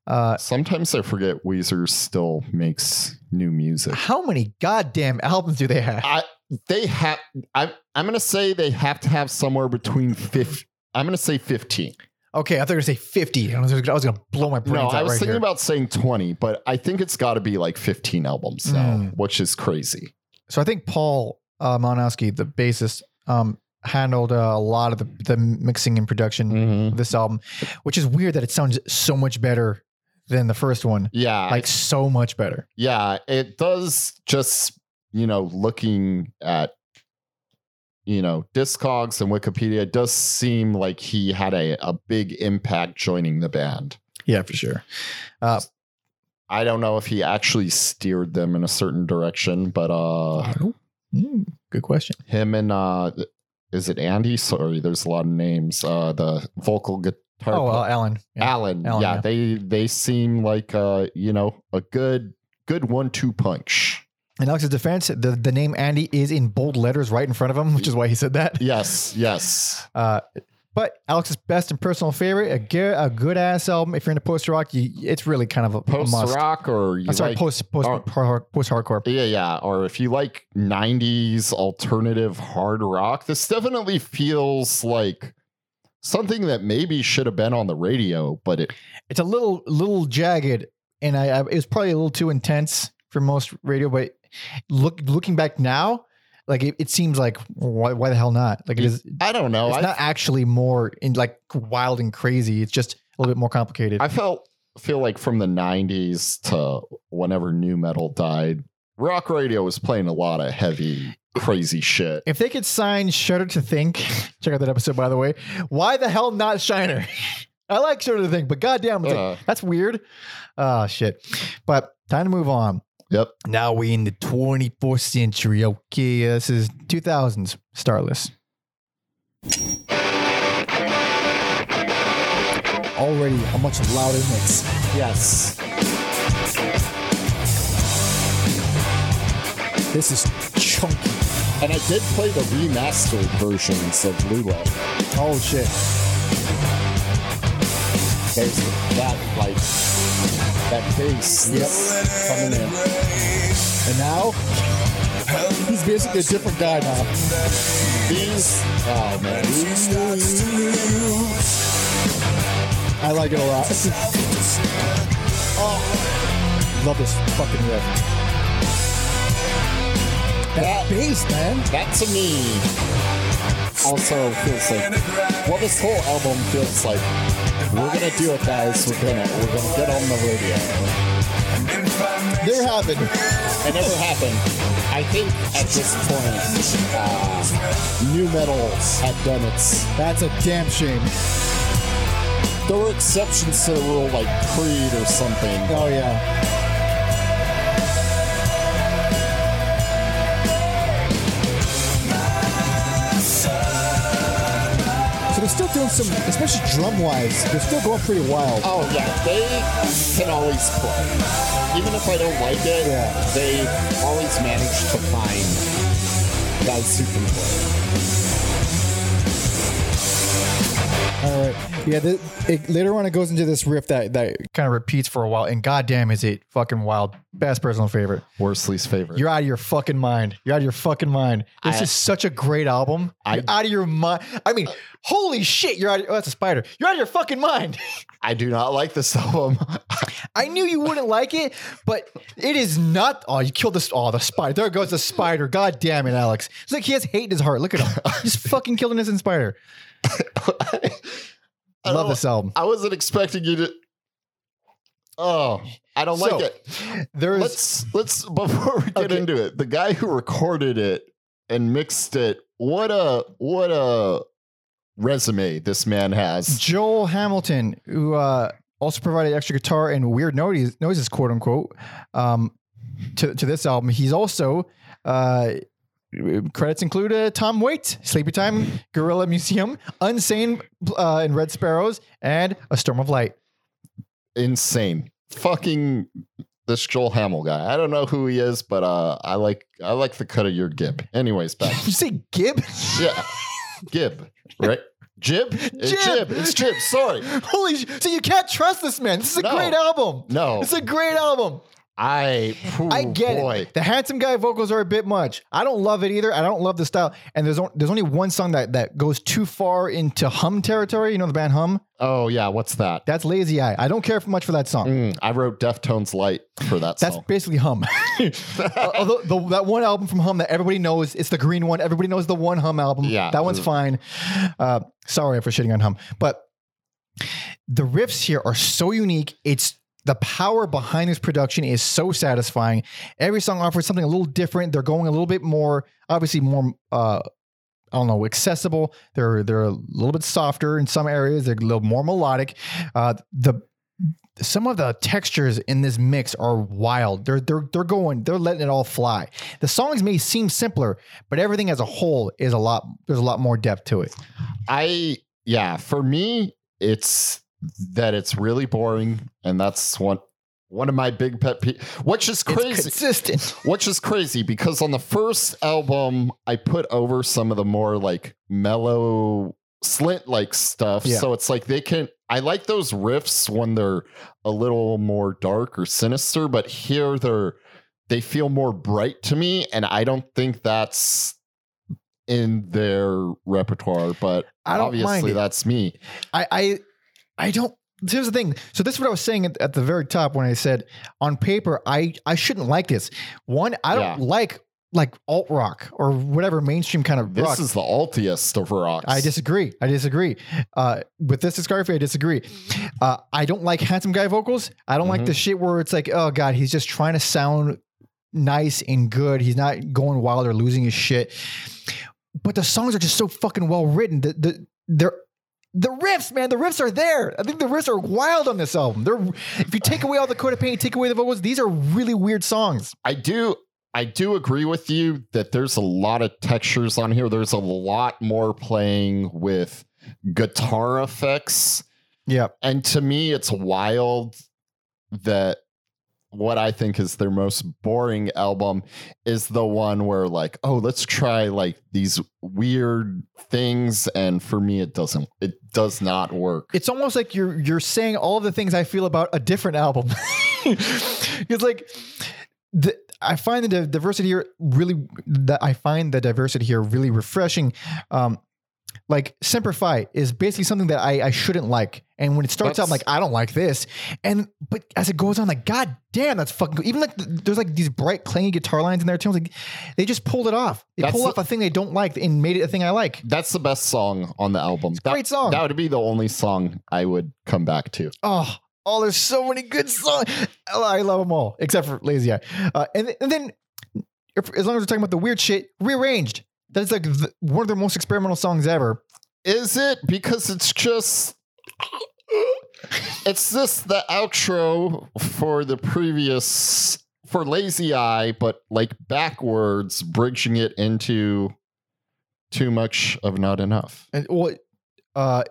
Speaker 1: Uh,
Speaker 2: Sometimes I forget Weezer still makes new music.
Speaker 1: how many goddamn albums do they have?
Speaker 2: I they have I'm I'm gonna say they have to have somewhere between fifth I'm gonna say 15.
Speaker 1: Okay, I thought you were gonna say fifty. I was, was gonna blow my brains
Speaker 2: No,
Speaker 1: out
Speaker 2: I was
Speaker 1: right
Speaker 2: thinking
Speaker 1: here.
Speaker 2: about saying 20, but I think it's gotta be like 15 albums now,
Speaker 1: Mm.
Speaker 2: which is crazy.
Speaker 1: so I think Paul uh, Malinowski, the bassist, um, handled uh, a lot of the, the mixing and production
Speaker 2: Mm.
Speaker 1: of this album, which is weird that it sounds so much better than the first one.
Speaker 2: Yeah,
Speaker 1: Like so much better.
Speaker 2: yeah, it does just you know, looking at you know, Discogs and Wikipedia, it does seem like he had a, a big impact joining the band.
Speaker 1: Yeah, for sure.
Speaker 2: I don't know if he actually steered them in a certain direction, but uh
Speaker 1: Mm, good question.
Speaker 2: him and uh is it Andy? Sorry, there's a lot of names. Uh the vocal guitar
Speaker 1: Oh, uh, Allen. Yeah.
Speaker 2: Allen.
Speaker 1: Allen,
Speaker 2: yeah,
Speaker 1: yeah.
Speaker 2: they they seem like uh, you know, a good good one two punch.
Speaker 1: In Alex's defense, the, the name Andy is in bold letters right in front of him, which is why he said that.
Speaker 2: Yes, yes.
Speaker 1: Uh, but Alex's best and personal favorite, a good, a good ass album. If you're into post rock, it's really kind of a, a
Speaker 2: Post
Speaker 1: must.
Speaker 2: rock or you
Speaker 1: I'm sorry,
Speaker 2: like
Speaker 1: post post
Speaker 2: or-
Speaker 1: post hardcore.
Speaker 2: yeah, yeah. Or if you like 90s alternative hard rock, this definitely feels like something that maybe should have been on the radio, but it
Speaker 1: It's a little little jagged, and I, I it was probably a little too intense for most radio. But look looking back now, like it, it seems like why, why the hell not? Like it is.
Speaker 2: I don't know.
Speaker 1: It's
Speaker 2: I,
Speaker 1: not actually more in like wild and crazy. It's just a little bit more complicated.
Speaker 2: I felt feel like from the 90s to whenever nu metal died, rock radio was playing a lot of heavy, crazy shit.
Speaker 1: if they could sign Shudder to Think, *laughs* check out that episode by the way. Why the hell not Shiner? *laughs* I like Shudder to Think, but goddamn, it's like,
Speaker 2: Uh,
Speaker 1: that's weird. Ah, shit. But time to move on.
Speaker 2: Yep.
Speaker 1: Now we in the 24th century. Okay, uh, this is 2000s. Starless.
Speaker 3: Already a much louder mix.
Speaker 2: Yes.
Speaker 3: This is chunky.
Speaker 2: And I did play the remastered versions of Lula.
Speaker 3: Oh shit.
Speaker 2: There's that, like, that bass Yep. coming in.
Speaker 3: And now he's basically a different guy now.
Speaker 2: These, oh man, he's.
Speaker 3: I like it a lot. *laughs* oh, love this fucking riff. That bass, man.
Speaker 2: that to me also feels like, well, this whole album feels like, we're gonna do it, guys. We're gonna, we're gonna get on the radio.
Speaker 3: There happened.
Speaker 2: It never happened. I think at this point, uh, nu metal had done its
Speaker 3: That's a damn shame.
Speaker 2: There were exceptions to the rule, like Creed or something.
Speaker 3: Oh yeah. So they're still doing some, especially drum wise, they're still going pretty wild.
Speaker 2: Oh yeah, they can always play. Even if I don't like it,
Speaker 3: Yeah.
Speaker 2: they always manage to find guys who can play.
Speaker 3: All right. Yeah. The, it, later on, it goes into this riff that that
Speaker 1: Kind of repeats for a while, and goddamn, is it fucking wild. Best personal favorite.
Speaker 2: Worsley's favorite.
Speaker 1: You're out of your fucking mind. You're out of your fucking mind. This
Speaker 2: I-
Speaker 1: is such a great album.
Speaker 2: I-
Speaker 1: you're out of your mind. I mean, holy shit! You're out. Of, oh, that's a spider. You're out of your fucking mind. *laughs*
Speaker 2: I do not like this album.
Speaker 1: I knew you wouldn't like it, but it is not. Oh, you killed this. Oh, the spider. There goes the spider. God damn it, Alex. It's like he has hate in his heart. Look at him. *laughs* He's fucking killing this spider. *laughs*
Speaker 2: I
Speaker 1: Love this album.
Speaker 2: I wasn't expecting you to. Oh, I don't
Speaker 1: So,
Speaker 2: like it.
Speaker 1: There's
Speaker 2: Let's let's before we get
Speaker 1: Okay.
Speaker 2: into it. The guy who recorded it and mixed it. What a what a resume this man has.
Speaker 1: Joel Hamilton, who uh, also provided extra guitar and weird noises, noises quote unquote, um, to, to this album. He's also uh, credits include uh, Tom Waits, Sleepy Time, Gorilla Museum, Unsane, uh, and Red Sparowes, and A Storm of Light.
Speaker 2: Insane. Fucking this Joel Hamill guy. I don't know who he is, but uh, I like I like the cut of your gib. Anyways, back.
Speaker 1: Did *laughs* you say Gib?
Speaker 2: yeah, gib, right? Jib? It's
Speaker 1: Jib.
Speaker 2: jib. It's jib. Sorry. *laughs*
Speaker 1: Holy! sh- So you can't trust this man. This is a
Speaker 2: No.
Speaker 1: great album.
Speaker 2: No,
Speaker 1: It's a great album.
Speaker 2: I.
Speaker 1: I get
Speaker 2: boy.
Speaker 1: it. The handsome guy vocals are a bit much. I don't love it either. I don't love the style. And there's on, there's only one song that that goes too far into hum territory. You know the band Hum?
Speaker 2: Oh yeah, what's that?
Speaker 1: That's Lazy Eye. I don't care for much for that song.
Speaker 2: Mm, I wrote Deftones Light for that song.
Speaker 1: That's
Speaker 2: song.
Speaker 1: basically Hum. *laughs* Although the, that one album from Hum that everybody knows, it's the green one. Everybody knows the one Hum album.
Speaker 2: Yeah.
Speaker 1: that one's fine. Uh, sorry for shitting on Hum, but the riffs here are so unique. It's the power behind this production is so satisfying. Every song offers something a little different. They're going a little bit more, obviously more. Uh, I don't know, accessible. They're they're a little bit softer in some areas. They're a little more melodic. Uh, the some of the textures in this mix are wild. They're they're they're going. They're letting it all fly. The songs may seem simpler, but everything as a whole is a lot. There's a lot more depth to it.
Speaker 2: I yeah, for me, it's that it's really boring, and that's one one of my big pet peeves. Which is
Speaker 1: It's
Speaker 2: crazy.
Speaker 1: consistent. *laughs*
Speaker 2: Which is crazy because on the first album, I put over some of the more like mellow slint like stuff.
Speaker 1: Yeah.
Speaker 2: So it's like they can I like those riffs when they're a little more dark or sinister, but here they're they feel more bright to me, and I don't think that's in their repertoire, but obviously that's me.
Speaker 1: I I I don't. Here's the thing. So this is what I was saying at, at the very top when I said on paper I I shouldn't like this. One, I don't like like alt rock or whatever mainstream kind of
Speaker 2: This
Speaker 1: rock.
Speaker 2: is the altiest of rocks.
Speaker 1: I disagree. I disagree. Uh, with this discography, I disagree. Uh, I don't like handsome guy vocals. I don't like
Speaker 2: Mhm.
Speaker 1: the shit where it's like, oh god, he's just trying to sound nice and good. He's not going wild or losing his shit. But the songs are just so fucking well written. The the they're the riffs, man, the riffs are there. I think the riffs are wild on this album. They're if you take away all the coat of paint, take away the vocals, these are really weird songs.
Speaker 2: I do I do agree with you that there's a lot of textures on here. There's a lot more playing with guitar effects.
Speaker 1: Yeah.
Speaker 2: And to me it's wild that what I think is their most boring album is the one where like, oh, let's try like these weird things and for me it doesn't it does not work.
Speaker 1: it's almost like you're you're saying all the things I feel about a different album. *laughs* it's like the, I find the diversity here really that I find the diversity here really refreshing. Um, like Semper Fi is basically something that I, I shouldn't like, and when it starts out, I'm like I don't like this, and but as it goes on, like God damn, that's fucking good. Even like th- there's like these bright clangy guitar lines in there too. Like they just pulled it off. They pulled off a thing they don't like and made it a thing I like.
Speaker 2: That's the best song on the album. That,
Speaker 1: great song.
Speaker 2: That would be the only song I would come back to.
Speaker 1: Oh, oh, there's so many good songs. Oh, I love them all, except for Lazy Eye. Uh, and, and then, if, as long as we're talking about the weird shit, rearranged. That's like the, one of their most experimental songs ever.
Speaker 2: Is it because it's just It's just the outro for the previous for Lazy Eye, but like backwards, bridging it into too much of not enough.
Speaker 1: And what? Uh,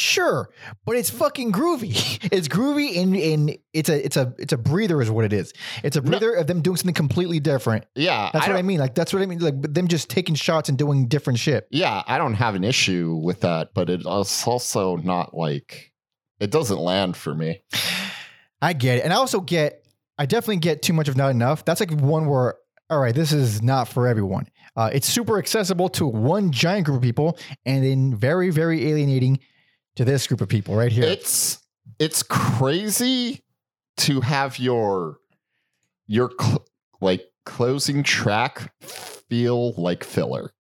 Speaker 1: sure, but it's fucking groovy. *laughs* It's groovy and and it's a it's a it's a breather is what it is. It's a
Speaker 2: No.
Speaker 1: breather of them doing something completely different.
Speaker 2: Yeah,
Speaker 1: That's
Speaker 2: I
Speaker 1: what I mean. Like that's what I mean. Like them just taking shots and doing different shit.
Speaker 2: Yeah, I don't have an issue with that, but it's also not like it doesn't land for me. *sighs*
Speaker 1: I get it, and I also get. I definitely get too much of not enough. That's like one where. All right, this is not for everyone. Uh, it's super accessible to one giant group of people, and then very, very alienating to this group of people right here.
Speaker 2: It's it's crazy to have your your cl- like closing track feel like filler.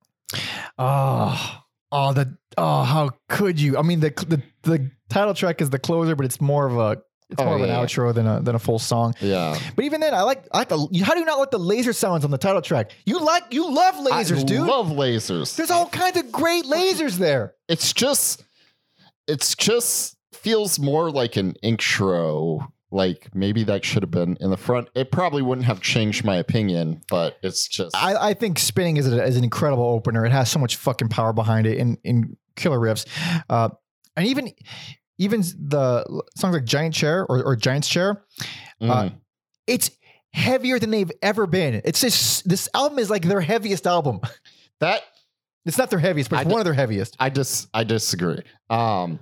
Speaker 1: Oh, oh, the oh, how could you? I mean, the the the title track is the closer, but it's more of a it's
Speaker 2: Oh,
Speaker 1: more of an outro than a than a full song.
Speaker 2: Yeah.
Speaker 1: But even then, I like I like the. How do you not like the laser sounds on the title track? You like you love lasers, dude.
Speaker 2: I
Speaker 1: dude.
Speaker 2: love lasers.
Speaker 1: There's all kinds of great lasers there.
Speaker 2: it's just it's just feels more like an intro like maybe that should have been in the front it probably wouldn't have changed my opinion but it's just
Speaker 1: I, I think spinning is, a, is an incredible opener. It has so much fucking power behind it in in killer riffs, uh, and even even the songs like Giant Chair or, or Giant's Chair.
Speaker 2: mm,
Speaker 1: uh, it's heavier than they've ever been. It's just this album is like their heaviest album.
Speaker 2: that
Speaker 1: It's not their heaviest, but it's
Speaker 2: d-
Speaker 1: one of their heaviest.
Speaker 2: i just i disagree um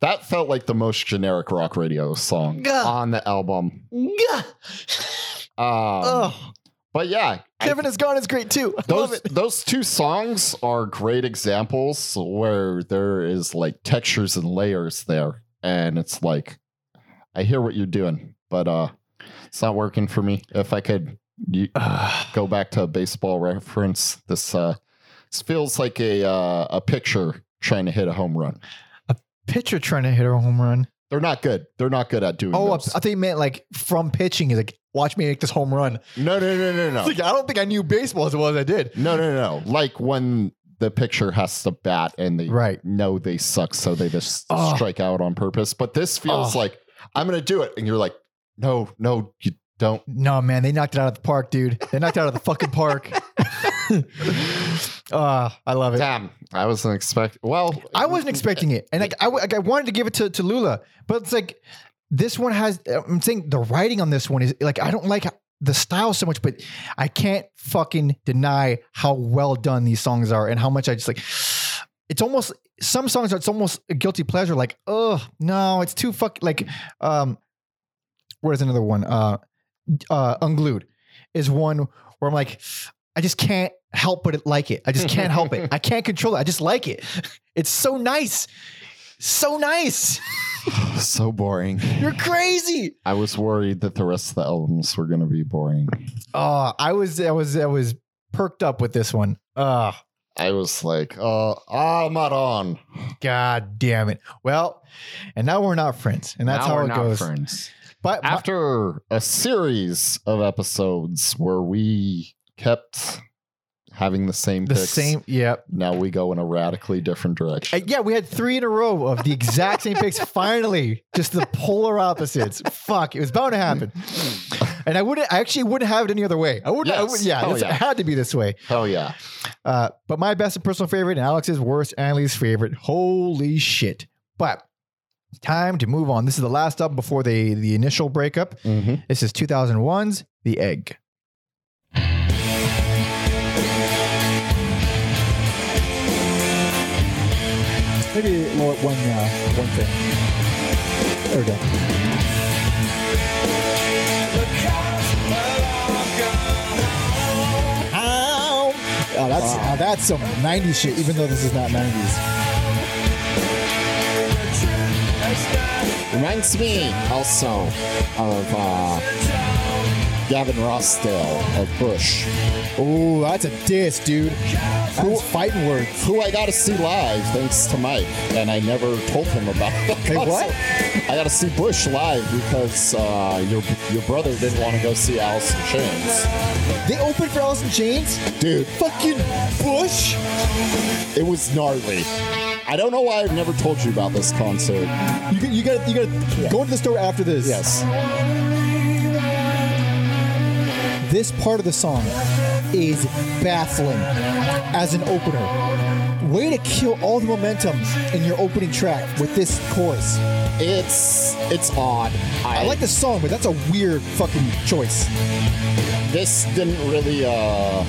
Speaker 2: that felt like the most generic rock radio song
Speaker 1: Gah.
Speaker 2: on the album um
Speaker 1: oh,
Speaker 2: but yeah I
Speaker 1: Kevin is gone is great too. I love
Speaker 2: those
Speaker 1: it.
Speaker 2: those two songs are great examples where there is like textures and layers there and it's like i hear what you're doing but uh it's not working for me if i could you, *sighs* go back to a baseball reference this uh this feels like a uh, a pitcher trying to hit a home run A
Speaker 1: Pitcher trying to hit a home run.
Speaker 2: they're not good they're not good at doing
Speaker 1: Oh, I
Speaker 2: those.
Speaker 1: thought you meant like from pitching. He's like, watch me make this home run.
Speaker 2: no no no no no *laughs*
Speaker 1: like, I don't think I knew baseball as well as I did.
Speaker 2: no no no no like when the pitcher has to bat and they
Speaker 1: Right.
Speaker 2: know they suck, so they just
Speaker 1: Oh.
Speaker 2: strike out on purpose. But this feels
Speaker 1: Oh.
Speaker 2: like I'm gonna do it, and you're like, no, no, you don't.
Speaker 1: No, man, they knocked it out of the park, dude. They knocked it out of the fucking park. *laughs* *laughs* Ah, I love it.
Speaker 2: Damn, I wasn't expecting. Well,
Speaker 1: I wasn't expecting it, and like I, like, I wanted to give it to, to Lula, but it's like this one has. I'm saying the writing on this one is like I don't like the style so much, but I can't fucking deny how well done these songs are and how much I just like. *sighs* It's almost some songs. Are, it's almost a guilty pleasure. Like, oh no, it's too fuck. Like, um, where's another one? Uh, uh, unglued is one where I'm like, I just can't help but like it. I just can't help it. I *laughs* can't control it. I just like it. It's so nice. So nice. *sighs*
Speaker 2: so boring.
Speaker 1: You're crazy.
Speaker 2: I was worried that the rest of the albums were gonna be boring.
Speaker 1: Oh, I was I was I was perked up with this one. Oh,
Speaker 2: I was like, uh, I'm not on.
Speaker 1: god damn it. Well, and now we're not friends. And that's
Speaker 2: Now
Speaker 1: how
Speaker 2: we're
Speaker 1: it
Speaker 2: not
Speaker 1: goes.
Speaker 2: Friends.
Speaker 1: But my-
Speaker 2: After a series of episodes where we kept having the same
Speaker 1: the
Speaker 2: picks,
Speaker 1: same, yeah.
Speaker 2: now we go in a radically different direction.
Speaker 1: Uh, yeah, we had three in a row of the exact same picks. *laughs* Finally, just the polar opposites. Fuck, it was bound to happen. *laughs* And I wouldn't, I actually wouldn't have it any other way. I wouldn't, I
Speaker 2: Yes.
Speaker 1: would, yeah,
Speaker 2: yeah.
Speaker 1: it had to be this way.
Speaker 2: Hell yeah.
Speaker 1: Uh, but my best and personal favorite, and Alex's worst and least favorite. Holy shit. But time to move on. This is the last up before the, the initial breakup.
Speaker 2: Mm-hmm.
Speaker 1: This is 2001's The Egg.
Speaker 3: Maybe more, one uh, one thing. There we go. Oh, that's now that's some '90s shit. Even though this is not '90s.
Speaker 2: Reminds me also of uh, Gavin Rossdale of Bush,
Speaker 3: Oh, that's a diss, dude. That's fighting words.
Speaker 2: who I got to see live thanks to Mike, and I never told him about. *laughs*
Speaker 3: Hey, what?
Speaker 2: I got to see Bush live because uh, your your brother didn't want to go see Alice in Chains.
Speaker 3: They opened for Alice in Chains.
Speaker 2: Dude,
Speaker 3: Fucking Bush.
Speaker 2: it was gnarly. I don't know why I've never told you about this concert.
Speaker 3: You you got you got to go to the store after this.
Speaker 2: Yes.
Speaker 3: This part of the song is baffling as an opener. Way to kill all the momentum in your opening track with this chorus.
Speaker 2: It's it's odd.
Speaker 3: I like the song, but that's a weird fucking choice.
Speaker 2: this didn't really uh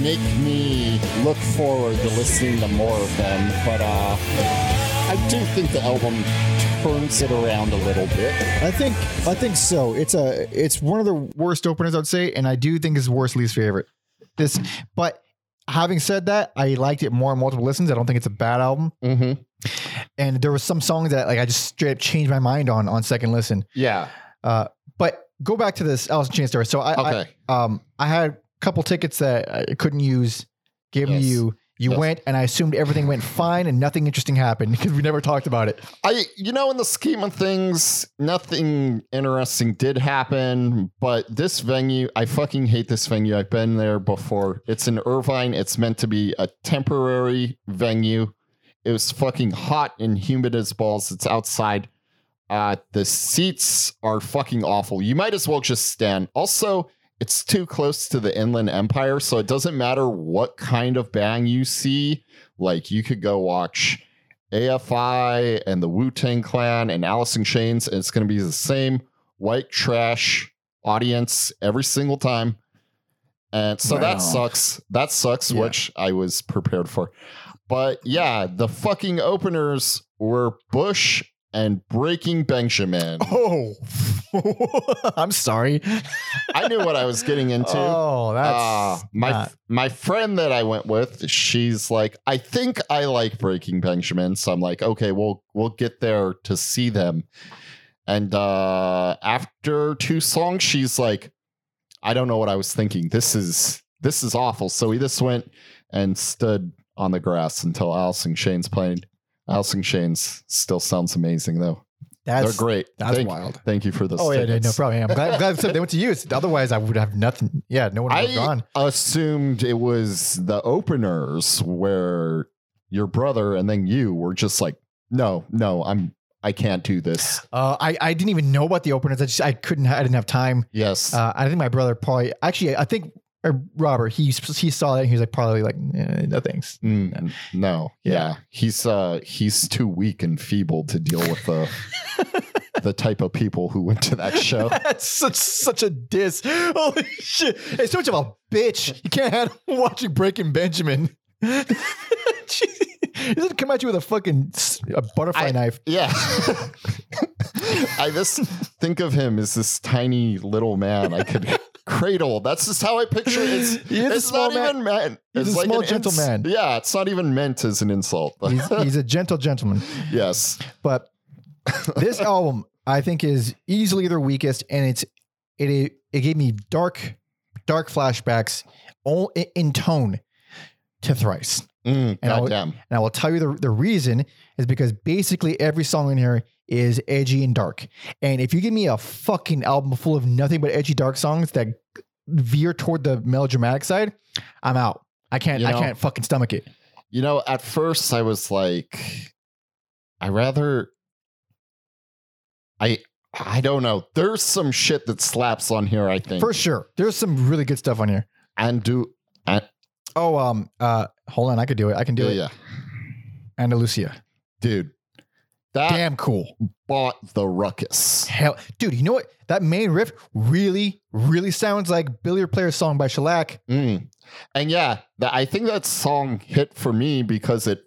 Speaker 2: make me look forward to listening to more of them, but uh I do think the album turns it around a little bit.
Speaker 3: I think I think so. It's a it's one of the
Speaker 1: Worst openers, I'd say, and I do think is worst least favorite. This, but having said that, I liked it more on multiple listens. I don't think it's a bad album.
Speaker 2: Mm-hmm.
Speaker 1: And there was some songs that like I just straight up changed my mind on on second listen.
Speaker 2: Yeah.
Speaker 1: Uh, but go back to this Alice in Chains story. So I,
Speaker 2: Okay.
Speaker 1: I um I had a couple tickets that I couldn't use. Gave them to
Speaker 2: Yes.
Speaker 1: you. You
Speaker 2: Yes.
Speaker 1: went, and I assumed everything went fine and nothing interesting happened *laughs* because we never talked about it.
Speaker 2: I, you know, in the scheme of things, nothing interesting did happen. But this venue, I fucking hate this venue. I've been there before. It's in Irvine. It's meant to be a temporary venue. It was fucking hot and humid as balls. It's outside. Uh, the seats are fucking awful. You might as well just stand. Also, it's too close to the Inland Empire, so it doesn't matter what kind of bang you see. Like, you could go watch AFI and the Wu Tang Clan and Alice in Chains, and it's going to be the same white trash audience every single time. And so
Speaker 3: Wow.
Speaker 2: that sucks. That sucks,
Speaker 1: Yeah.
Speaker 2: which I was prepared for. But yeah, the fucking openers were Bush and Breaking Benjamin. *laughs*
Speaker 1: Oh, *laughs* I'm sorry.
Speaker 2: I knew what I was getting *laughs* into.
Speaker 1: Oh, that's
Speaker 2: Uh, my
Speaker 1: not-
Speaker 2: my friend that I went with, she's like, I think I like Breaking Benjamin, so I'm like, okay, we'll we'll get there to see them. And uh, after two songs, she's like, I don't know what I was thinking. This is this is awful. So we just went and stood on the grass until Alice in Chains played. Alice Chains still sounds amazing though.
Speaker 1: that's
Speaker 2: They're great.
Speaker 1: That's
Speaker 2: thank,
Speaker 1: wild.
Speaker 2: Thank you for this.
Speaker 1: Oh yeah, no, no problem. Yeah, I'm glad, glad they went to use. Otherwise, I would have nothing. Yeah, no one would have
Speaker 2: I
Speaker 1: gone.
Speaker 2: assumed it was the openers where your brother and then you were just like, no, no, I'm I can't do this.
Speaker 1: Uh, I I didn't even know about the openers. I just I couldn't. I didn't have time.
Speaker 2: Yes.
Speaker 1: Uh, I think my brother probably actually. I think uh, Robert he he saw that and he was like probably like eh, no thanks.
Speaker 2: Mm, no.
Speaker 1: Yeah.
Speaker 2: Yeah. He's uh he's too weak and feeble to deal with the *laughs* the type of people who went to that *laughs* show.
Speaker 1: That's such such a diss. Holy shit! It's so much of a bitch. You can't handle watching Breaking Benjamin. *laughs* he doesn't come at you with a fucking a butterfly
Speaker 2: I-
Speaker 1: knife.
Speaker 2: Yeah. I just think of him as this tiny little man I could cradle. That's just how I picture it. It's, *laughs*
Speaker 1: He is a
Speaker 2: it's
Speaker 1: small
Speaker 2: not
Speaker 1: man.
Speaker 2: even meant.
Speaker 1: He's
Speaker 2: it's
Speaker 1: a small,
Speaker 2: an
Speaker 1: gentle
Speaker 2: ins- Yeah, it's not even meant as an insult. *laughs*
Speaker 1: He's, he's a gentle gentleman.
Speaker 2: yes.
Speaker 1: But this *laughs* album, I think, is easily their weakest, and it's it it gave me dark dark flashbacks all in tone to Thrice.
Speaker 2: Mm,
Speaker 1: And I
Speaker 2: goddamn.
Speaker 1: And I will tell you the, the reason is because basically every song in here is edgy and dark. And if you give me a fucking album full of nothing but edgy dark songs that veer toward the melodramatic side, I'm out. I can't
Speaker 2: You
Speaker 1: I can't fucking stomach it.
Speaker 2: You know, at first I was like, I rather. I I don't know. There's some shit that slaps on here. I think.
Speaker 1: For sure. There's some really good stuff on here.
Speaker 2: and do and
Speaker 1: Oh, um, uh, hold on, I could do it. I can do
Speaker 2: yeah,
Speaker 1: it.
Speaker 2: yeah,
Speaker 1: Andalusia.
Speaker 2: dude. That
Speaker 1: Damn cool.
Speaker 2: bought the ruckus.
Speaker 1: Hell, dude, you know what? That main riff really, really sounds like Billiard Player's song by Shellac.
Speaker 2: Mm. And yeah, that, I think that song hit for me because it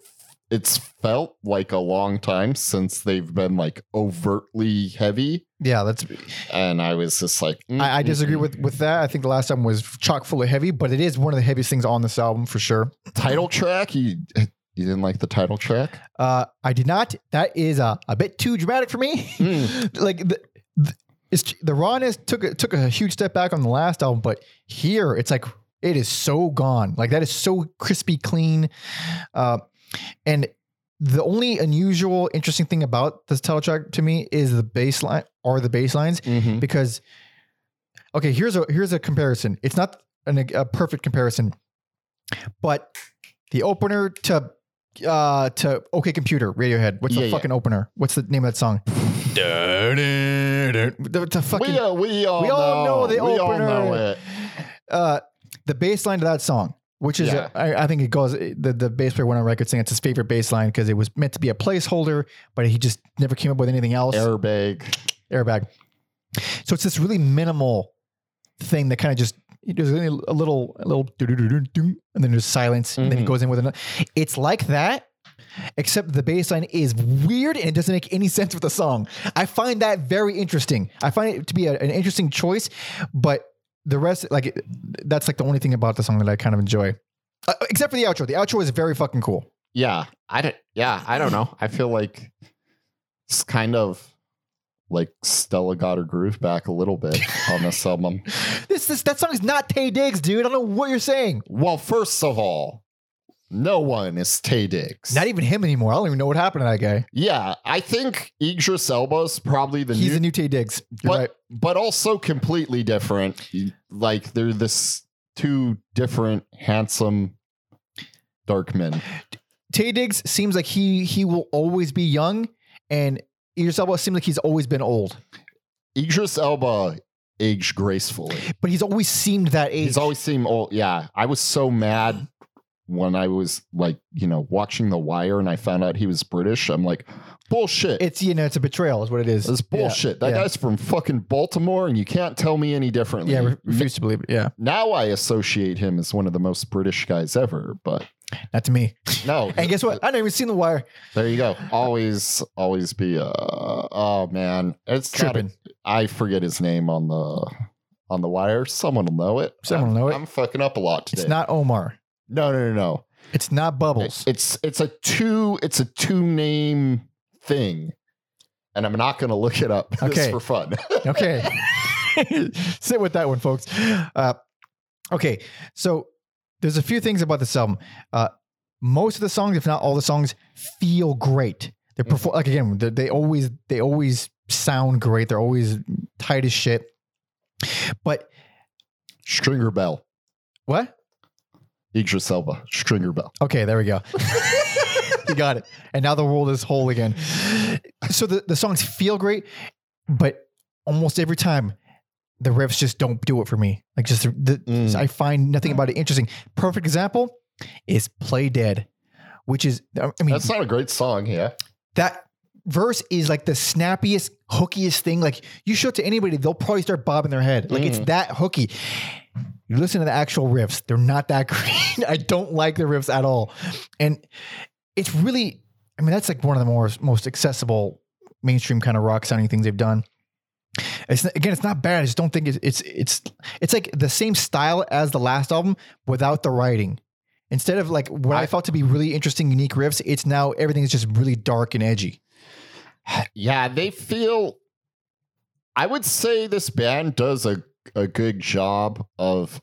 Speaker 2: it's felt like a long time since they've been like overtly heavy,
Speaker 1: Yeah, that's.
Speaker 2: and I was just like, mm,
Speaker 1: I, I disagree
Speaker 2: mm.
Speaker 1: with with that. I think the last album was chock full of heavy, but it is one of the heaviest things on this album for sure.
Speaker 2: title track. You you didn't like the title track?
Speaker 1: Uh, I did not. That is uh, a bit too dramatic for me.
Speaker 2: Mm. *laughs*
Speaker 1: like the, the it's the rawness took a, took a huge step back on the last album, but here it's like it is so gone. Like that is so crispy clean. Uh, and the only unusual, interesting thing about this title track to me is the bass line or the bass lines
Speaker 2: Mhm.
Speaker 1: because okay, here's a here's a comparison. It's not an, a perfect comparison, but the opener to uh, to OK Computer, Radiohead. What's
Speaker 2: Yeah,
Speaker 1: the
Speaker 2: yeah.
Speaker 1: fucking opener? What's the name of that song? the, fucking
Speaker 2: we, uh, we all,
Speaker 1: we all know the
Speaker 2: we all
Speaker 1: opener.
Speaker 2: know it.
Speaker 1: uh, the bass line to that song, which is,
Speaker 2: Yeah.
Speaker 1: I, I think it goes, the, the bass player went on record saying it's his favorite bass line because it was meant to be a placeholder, but he just never came up with anything else.
Speaker 2: Airbag.
Speaker 1: Airbag. So it's this really minimal thing that kind of just, there's a little, a little, and then there's silence, and then he
Speaker 2: Mhm.
Speaker 1: goes in with another. It's like that. Except the bass line is weird and it doesn't make any sense with the song. I find that very interesting. I find it to be a- an interesting choice, but the rest, like, that's like the only thing about the song that I kind of enjoy. Uh, except for the outro. The outro is very fucking cool.
Speaker 2: Yeah, I don't. Yeah, I don't know. I feel like it's kind of like Stella got her groove back a little bit on this album. *laughs*
Speaker 1: This, this that song is not Taye Diggs, dude. I don't know what you're saying.
Speaker 2: Well, first of all, no one is Taye Diggs.
Speaker 1: Not even him anymore. I don't even know what happened to that guy.
Speaker 2: yeah, I think Idris Elba's probably the
Speaker 1: He's
Speaker 2: new,
Speaker 1: a new Taye Diggs. You're
Speaker 2: but
Speaker 1: right.
Speaker 2: but also completely different. Like they're this two different handsome dark men.
Speaker 1: Taye Diggs seems like he he will always be young, and Idris Elba seems like he's always been old,
Speaker 2: Idris Elba aged gracefully.
Speaker 1: but he's always seemed that age.
Speaker 2: He's always seemed old. Yeah, I was so mad when I was like, you know, watching The Wire and I found out he was British. I'm like, bullshit.
Speaker 1: it's you know it's a betrayal is what it is.
Speaker 2: It's
Speaker 1: Yeah,
Speaker 2: bullshit. that
Speaker 1: yeah.
Speaker 2: guy's from fucking Baltimore, and you can't tell me any differently.
Speaker 1: Yeah, refuse to believe it. Yeah,
Speaker 2: now I associate him as one of the most British guys ever, but
Speaker 1: not to me.
Speaker 2: no. *laughs*
Speaker 1: And guess what? I never even seen The Wire.
Speaker 2: There you go. Always, always be. Uh, oh man, it's
Speaker 1: Tripping.
Speaker 2: I forget his name on the on the wire. Someone will know it.
Speaker 1: Someone will know it.
Speaker 2: I'm fucking up a lot today.
Speaker 1: It's not Omar.
Speaker 2: No, no, no, no.
Speaker 1: It's not Bubbles.
Speaker 2: It's it's a two. It's a two name thing, and I'm not going to look it up. *laughs*
Speaker 1: Okay.
Speaker 2: Just for fun. *laughs*
Speaker 1: Okay. Sit with that one, folks. Uh, okay. So there's a few things about this album. Uh, most of the songs, if not all the songs, feel great. They're perform like again, they, they always they always sound great. They're always tight as shit. But
Speaker 2: Stringer Bell.
Speaker 1: what?
Speaker 2: Idris Elba. Stringer Bell.
Speaker 1: Okay, there we go. *laughs* you *laughs* got it. And now the world is whole again. So the, the songs feel great, but almost every time the riffs just don't do it for me. Like just the, the
Speaker 2: Mm.
Speaker 1: I find nothing about it interesting. Perfect example is Play Dead, which is I mean
Speaker 2: That's not a great song. Yeah.
Speaker 1: that verse is like the snappiest, hookiest thing. Like you show it to anybody, they'll probably start bobbing their head. Like it's
Speaker 2: Mhm.
Speaker 1: that hooky. You listen to the actual riffs, they're not that *laughs* great. I don't like the riffs at all. And it's really, I mean, that's like one of the more most accessible mainstream kind of rock sounding things they've done. It's again, it's not bad. I just don't think it's it's it's it's like the same style as the last album without the writing. Instead of like what I,
Speaker 2: I-
Speaker 1: felt to be really interesting, unique riffs, it's now everything is just really dark and edgy. *sighs*
Speaker 2: Yeah, they feel. I would say this band does a a good job of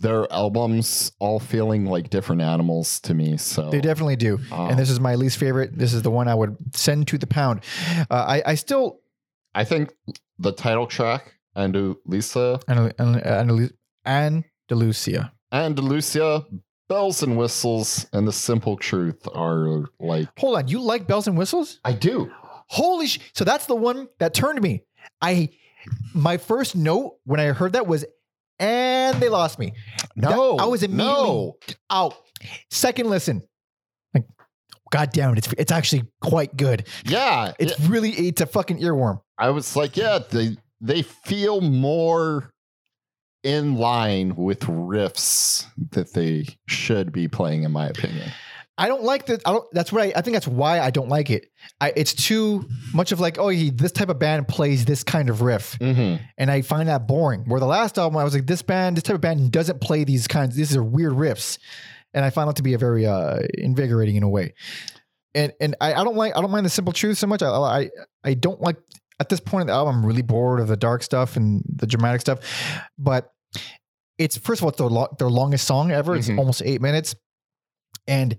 Speaker 2: their albums all feeling like different animals to me. So
Speaker 1: They definitely do.
Speaker 2: um,
Speaker 1: and this is my least favorite. This is the one I would send to the pound. Uh, I, I still,
Speaker 2: I think the title track and Lisa
Speaker 1: Andalu- Andalu- Andalusia.
Speaker 2: and Lucia, bells and whistles, and the simple truth are like
Speaker 1: Hold on. You like bells and whistles?
Speaker 2: I do.
Speaker 1: Holy sh! So that's the one that turned me. I, my first note when I heard that was, and they lost me.
Speaker 2: No,
Speaker 1: I was immediately
Speaker 2: no.
Speaker 1: out. Second listen, like, God damn it! It's it's actually quite good.
Speaker 2: Yeah,
Speaker 1: It's really it's a fucking earworm.
Speaker 2: I was like, yeah, they they feel more in line with riffs that they should be playing, in my opinion.
Speaker 1: I don't like that. I don't. That's what I. I think that's why I don't like it. I, it's too much of like, oh, he, this type of band plays this kind of riff,
Speaker 2: Mm-hmm.
Speaker 1: and I find that boring. Where the last album, I was like, this band, this type of band doesn't play these kinds. These are weird riffs, and I found that to be a very uh, invigorating in a way. And and I, I don't like. I don't mind the simple truth so much. I I I don't like at this point in the album. I'm really bored of the dark stuff and the dramatic stuff, but it's first of all it's their, lo- their longest song ever. It's
Speaker 2: Mhm.
Speaker 1: almost eight minutes, and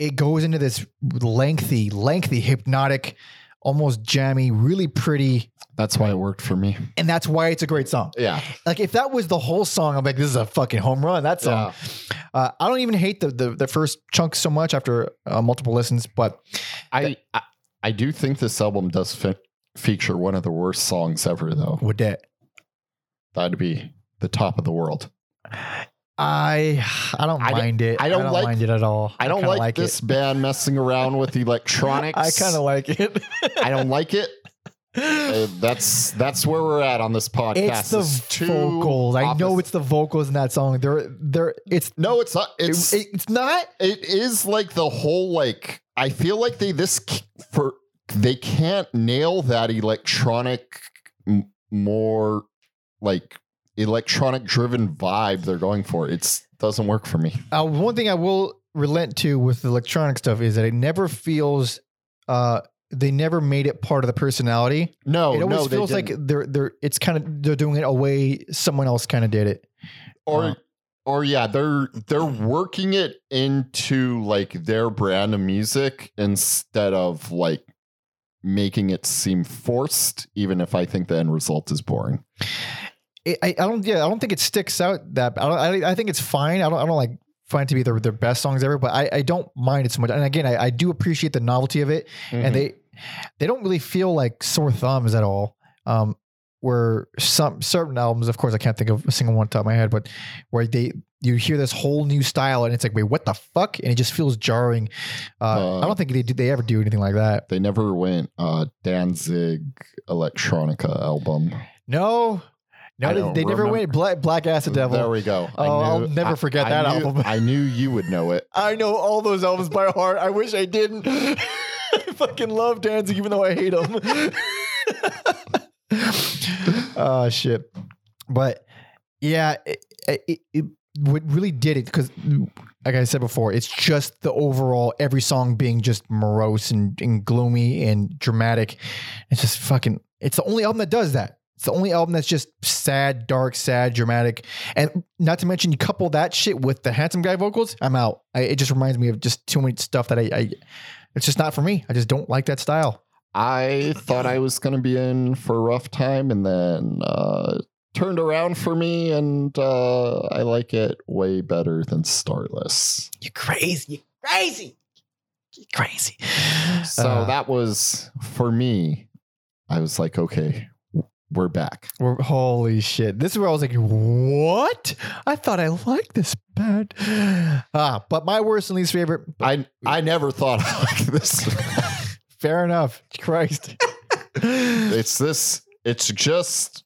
Speaker 1: it goes into this lengthy, lengthy, hypnotic, almost jammy, really pretty,
Speaker 2: That's why it worked for me.
Speaker 1: and that's why it's a great song.
Speaker 2: Yeah.
Speaker 1: Like if that was the whole song, I'm like, this is a fucking home run. That song. Uh, I don't even hate the the, the first chunk so much after uh, multiple listens, but
Speaker 2: I, I I do think this album does fe- feature one of the worst songs ever, though.
Speaker 1: with that,
Speaker 2: That'd be the top of the world.
Speaker 1: I I don't
Speaker 2: I
Speaker 1: mind it.
Speaker 2: I don't like-
Speaker 1: mind it at all.
Speaker 2: I don't
Speaker 1: kinda
Speaker 2: like, this
Speaker 1: It.
Speaker 2: band messing around with *laughs* electronics.
Speaker 1: I kind of like it.
Speaker 2: I don't like it. *laughs* Uh, that's that's where we're at on this podcast.
Speaker 1: It's the
Speaker 2: It's
Speaker 1: vocals. I know it's the vocals in that song. They're they're it's
Speaker 2: no, it's not. It's
Speaker 1: it- it's not.
Speaker 2: it is like the whole like I feel like they this for they can't nail that electronic m- more like electronic driven vibe they're going for. It doesn't work for me.
Speaker 1: Uh, one thing I will relent to with the electronic stuff is that it never feels. Uh, they never made it part of the personality.
Speaker 2: No,
Speaker 1: it always
Speaker 2: no, they
Speaker 1: feels like
Speaker 2: didn't.
Speaker 1: they're they're. It's kind of they're doing it a way someone else kind of did it.
Speaker 2: or
Speaker 1: uh,
Speaker 2: or yeah, they're they're working it into like their brand of music instead of like making it seem forced. Even if I think the end result is boring.
Speaker 1: It, I, I don't yeah I don't think it sticks out that I don't I, I think it's fine. I don't I don't like find it to be their, their best songs ever but I, I don't mind it so much. And again I, I do appreciate the novelty of it
Speaker 2: Mm-hmm.
Speaker 1: and they they don't really feel like sore thumbs at all um where some certain albums of course I can't think of a single one top of my head but where they you hear this whole new style and it's like wait what the fuck? And it just feels jarring. Uh,
Speaker 2: Uh,
Speaker 1: I don't think they do, they ever do anything like that.
Speaker 2: They never went uh Danzig electronica album.
Speaker 1: no no they, never went black, black acid devil
Speaker 2: There we go.
Speaker 1: Oh, I'll never forget that
Speaker 2: knew,
Speaker 1: album.
Speaker 2: I knew you would know it. *laughs*
Speaker 1: I know all those albums by heart. I wish I didn't. *laughs* I fucking love Danzig, even though I hate him. oh *laughs* shit! But yeah, it, it, it what really did it because, like I said before, it's just the overall every song being just morose and, and gloomy and dramatic. It's just fucking. It's the only album that does that. It's the only album that's just sad, dark, sad, dramatic, and not to mention you couple that shit with the handsome guy vocals. I'm out. I, it just reminds me of just too much stuff that I, I. It's just not for me. I just don't like that style.
Speaker 2: I thought I was going to be in for a rough time and then uh, turned around for me, and uh, I like it way better than Starless.
Speaker 1: You crazy. You crazy. You crazy.
Speaker 2: So
Speaker 1: Uh,
Speaker 2: that was for me. I was like, okay, we're back.
Speaker 1: We're, holy shit. This is where I was like, what? I thought I liked this band. Ah, but my worst and least favorite.
Speaker 2: I I never thought *laughs* I liked this. *laughs*
Speaker 1: Fair enough. Christ. *laughs*
Speaker 2: it's this. It's just.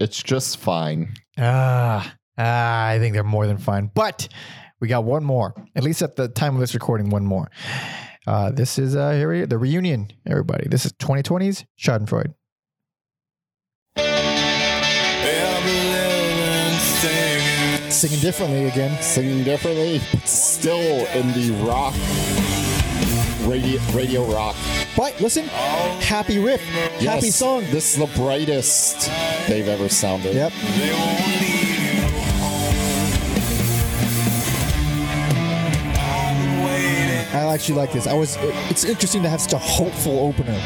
Speaker 2: It's just fine.
Speaker 1: ah, ah, I think they're more than fine. But we got one more, at least at the time of this recording, one more. Uh, this is uh, here we, the reunion, everybody. This is 2020's Schadenfreude.
Speaker 3: Singing differently again.
Speaker 2: Singing differently, but still in the rock. Radio, radio rock.
Speaker 3: But listen, happy riff, happy song.
Speaker 2: This is the brightest they've ever sounded.
Speaker 3: Yep. I actually like this. I was. It's interesting to have such a hopeful opener.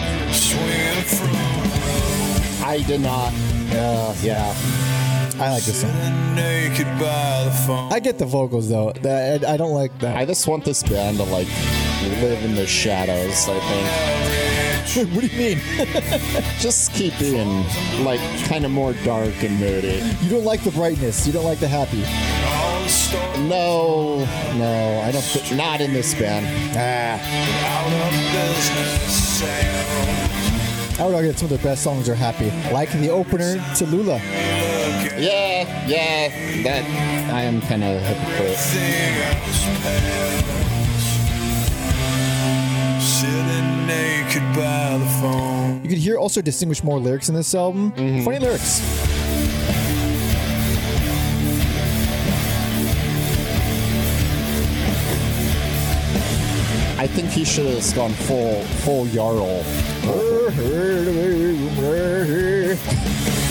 Speaker 2: I did not. Uh, yeah.
Speaker 3: I like this song.
Speaker 4: Naked by the phone.
Speaker 3: I get the vocals though. I, I don't like that.
Speaker 2: I just want this band to like live in the shadows. I think *laughs*
Speaker 3: what do you mean? *laughs*
Speaker 2: just keep being like kind of more dark and moody.
Speaker 3: You don't like the brightness. You don't like the happy.
Speaker 4: All the stars
Speaker 2: No, no, I don't. Th- not in this band.
Speaker 3: Ah.
Speaker 4: out of business. Sale.
Speaker 3: I would argue that some of their best songs are happy, like the opener to Lula.
Speaker 2: Yeah, yeah. That I am kind of a hypocrite.
Speaker 4: Thing else past. Sitting naked by the phone.
Speaker 3: You could hear also distinguish more lyrics in this album. Mm-hmm. Funny lyrics.
Speaker 2: I think he should have just gone full full Jarl. *laughs* *laughs*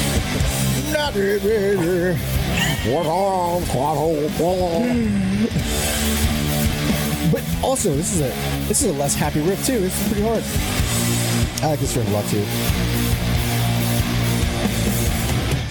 Speaker 3: But also, this is a this is a less happy riff too. This is pretty hard. I like this riff a lot too.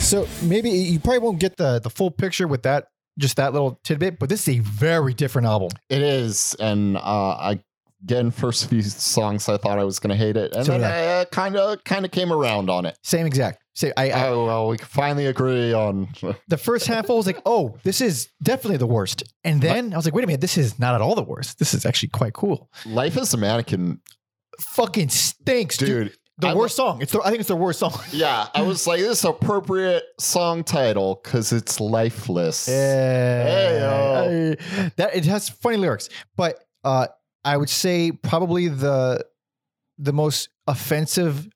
Speaker 3: So
Speaker 1: Maybe you probably won't get the the full picture with that just that little tidbit, but this is a very different album.
Speaker 2: It is, and uh, I again first few songs I thought I was going to hate it, and
Speaker 1: So
Speaker 2: then
Speaker 1: did
Speaker 2: I kind of kind of came around on it.
Speaker 1: Same exact. Say I, I
Speaker 2: Oh well, we can finally agree on. *laughs*
Speaker 1: the first half. I was like, oh, this is definitely the worst. And then I was like, wait a minute, this is not at all the worst. This is actually quite cool.
Speaker 2: Life as a mannequin,
Speaker 1: Fucking stinks, dude.
Speaker 2: dude.
Speaker 1: The
Speaker 2: I
Speaker 1: worst song. It's the, I think it's the worst song. *laughs*
Speaker 2: Yeah, I was like, this is appropriate song title because it's lifeless.
Speaker 1: Yeah. I- that it has funny lyrics, but uh, I would say probably the the most offensive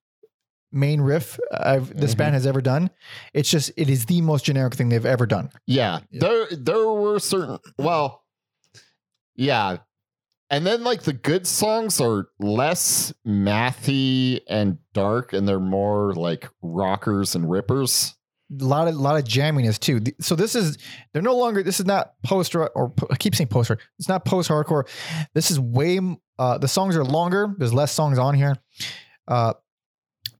Speaker 1: main riff I've, this
Speaker 2: Mhm.
Speaker 1: band has ever done. It's just it is the most generic thing they've ever done.
Speaker 2: Yeah,
Speaker 1: Yeah.
Speaker 2: there there were certain well, yeah, and then like the good songs are less mathy and dark, and they're more like rockers and rippers.
Speaker 1: A lot of lot of jamminess too. So this is they're no longer. This is not post or I keep saying post rock. It's not post hardcore. This is way. Uh, the songs are longer. There's less songs on here. Uh,